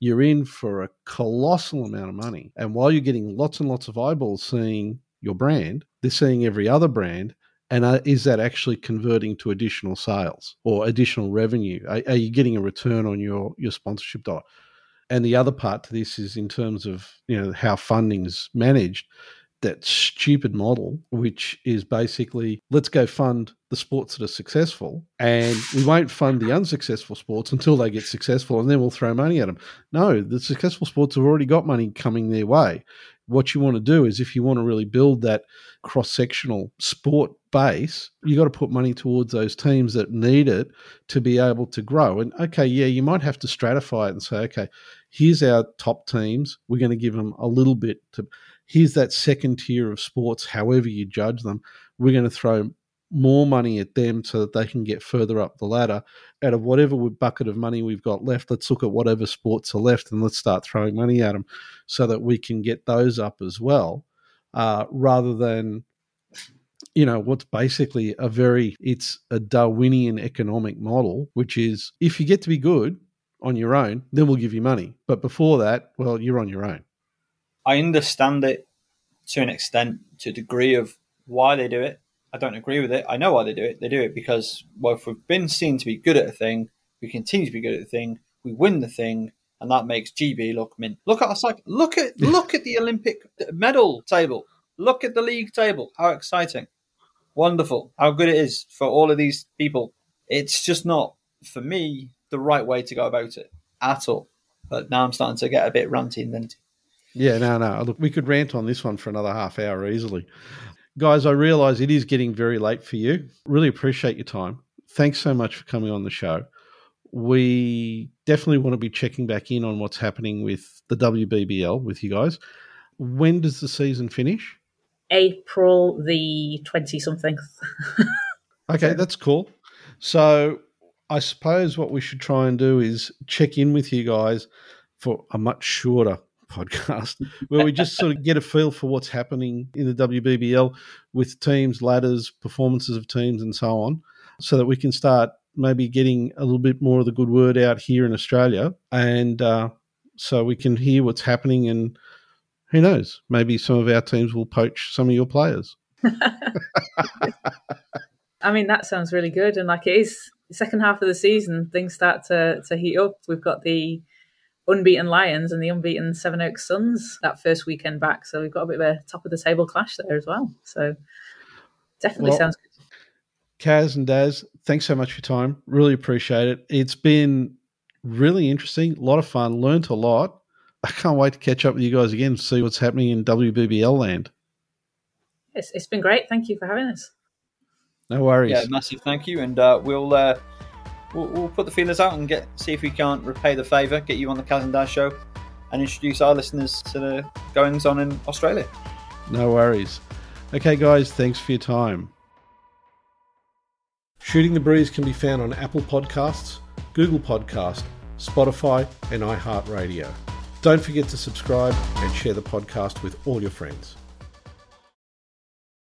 you're in for a colossal amount of money. And while you're getting lots and lots of eyeballs seeing your brand, they're seeing every other brand. And uh, is that actually converting to additional sales or additional revenue? Are, are you getting a return on your, your sponsorship dollar? And the other part to this is in terms of you know how funding is managed. That stupid model, which is basically let's go fund the sports that are successful, and we won't fund the unsuccessful sports until they get successful, and then we'll throw money at them. No, the successful sports have already got money coming their way. What you want to do is, if you want to really build that cross sectional sport base, you got to put money towards those teams that need it to be able to grow. And okay, yeah, you might have to stratify it and say, okay, here's our top teams. We're going to give them a little bit to, here's that second tier of sports, however you judge them. We're going to throw more money at them so that they can get further up the ladder. Out of whatever bucket of money we've got left, let's look at whatever sports are left and let's start throwing money at them so that we can get those up as well, uh, rather than you know what's basically a very it's a darwinian economic model which is if you get to be good on your own then we'll give you money but before that well you're on your own i understand it to an extent to a degree of why they do it i don't agree with it i know why they do it they do it because well if we've been seen to be good at a thing We continue to be good at the thing. We win the thing, and that makes GB look mint. Look at us, like look at look at the Olympic medal table. Look at the league table. How exciting! Wonderful. How good it is for all of these people. It's just not for me the right way to go about it at all. But now I'm starting to get a bit ranty and venty. Yeah, no, no. Look, we could rant on this one for another half hour easily. Guys, I realise it is getting very late for you. Really appreciate your time. Thanks so much for coming on the show. We definitely want to be checking back in on what's happening with the WBBL with you guys. When does the season finish? April the 20 something. okay, that's cool. So I suppose what we should try and do is check in with you guys for a much shorter podcast where we just sort of get a feel for what's happening in the WBBL with teams, ladders, performances of teams, and so on, so that we can start maybe getting a little bit more of the good word out here in Australia, and uh, so we can hear what's happening. And who knows, maybe some of our teams will poach some of your players. I mean, that sounds really good, and like it is second half of the season, things start to to heat up. We've got the unbeaten Lions and the unbeaten Sevenoaks Suns that first weekend back. So we've got a bit of a top of the table clash there as well. So definitely well, sounds good. Kaz and Daz, thanks so much for your time. Really appreciate it. It's been really interesting, a lot of fun, learned a lot. I can't wait to catch up with you guys again, and see what's happening in WBBL land. It's, it's been great. Thank you for having us. No worries. Yeah, massive thank you. And uh, we'll uh, we'll, we'll put the feelers out and get see if we can't repay the favour, get you on the Kaz and Daz show, and introduce our listeners to the goings on in Australia. No worries. Okay, guys, thanks for your time. Shooting the Breeze can be found on Apple Podcasts, Google Podcast, Spotify, and iHeartRadio. Don't forget to subscribe and share the podcast with all your friends.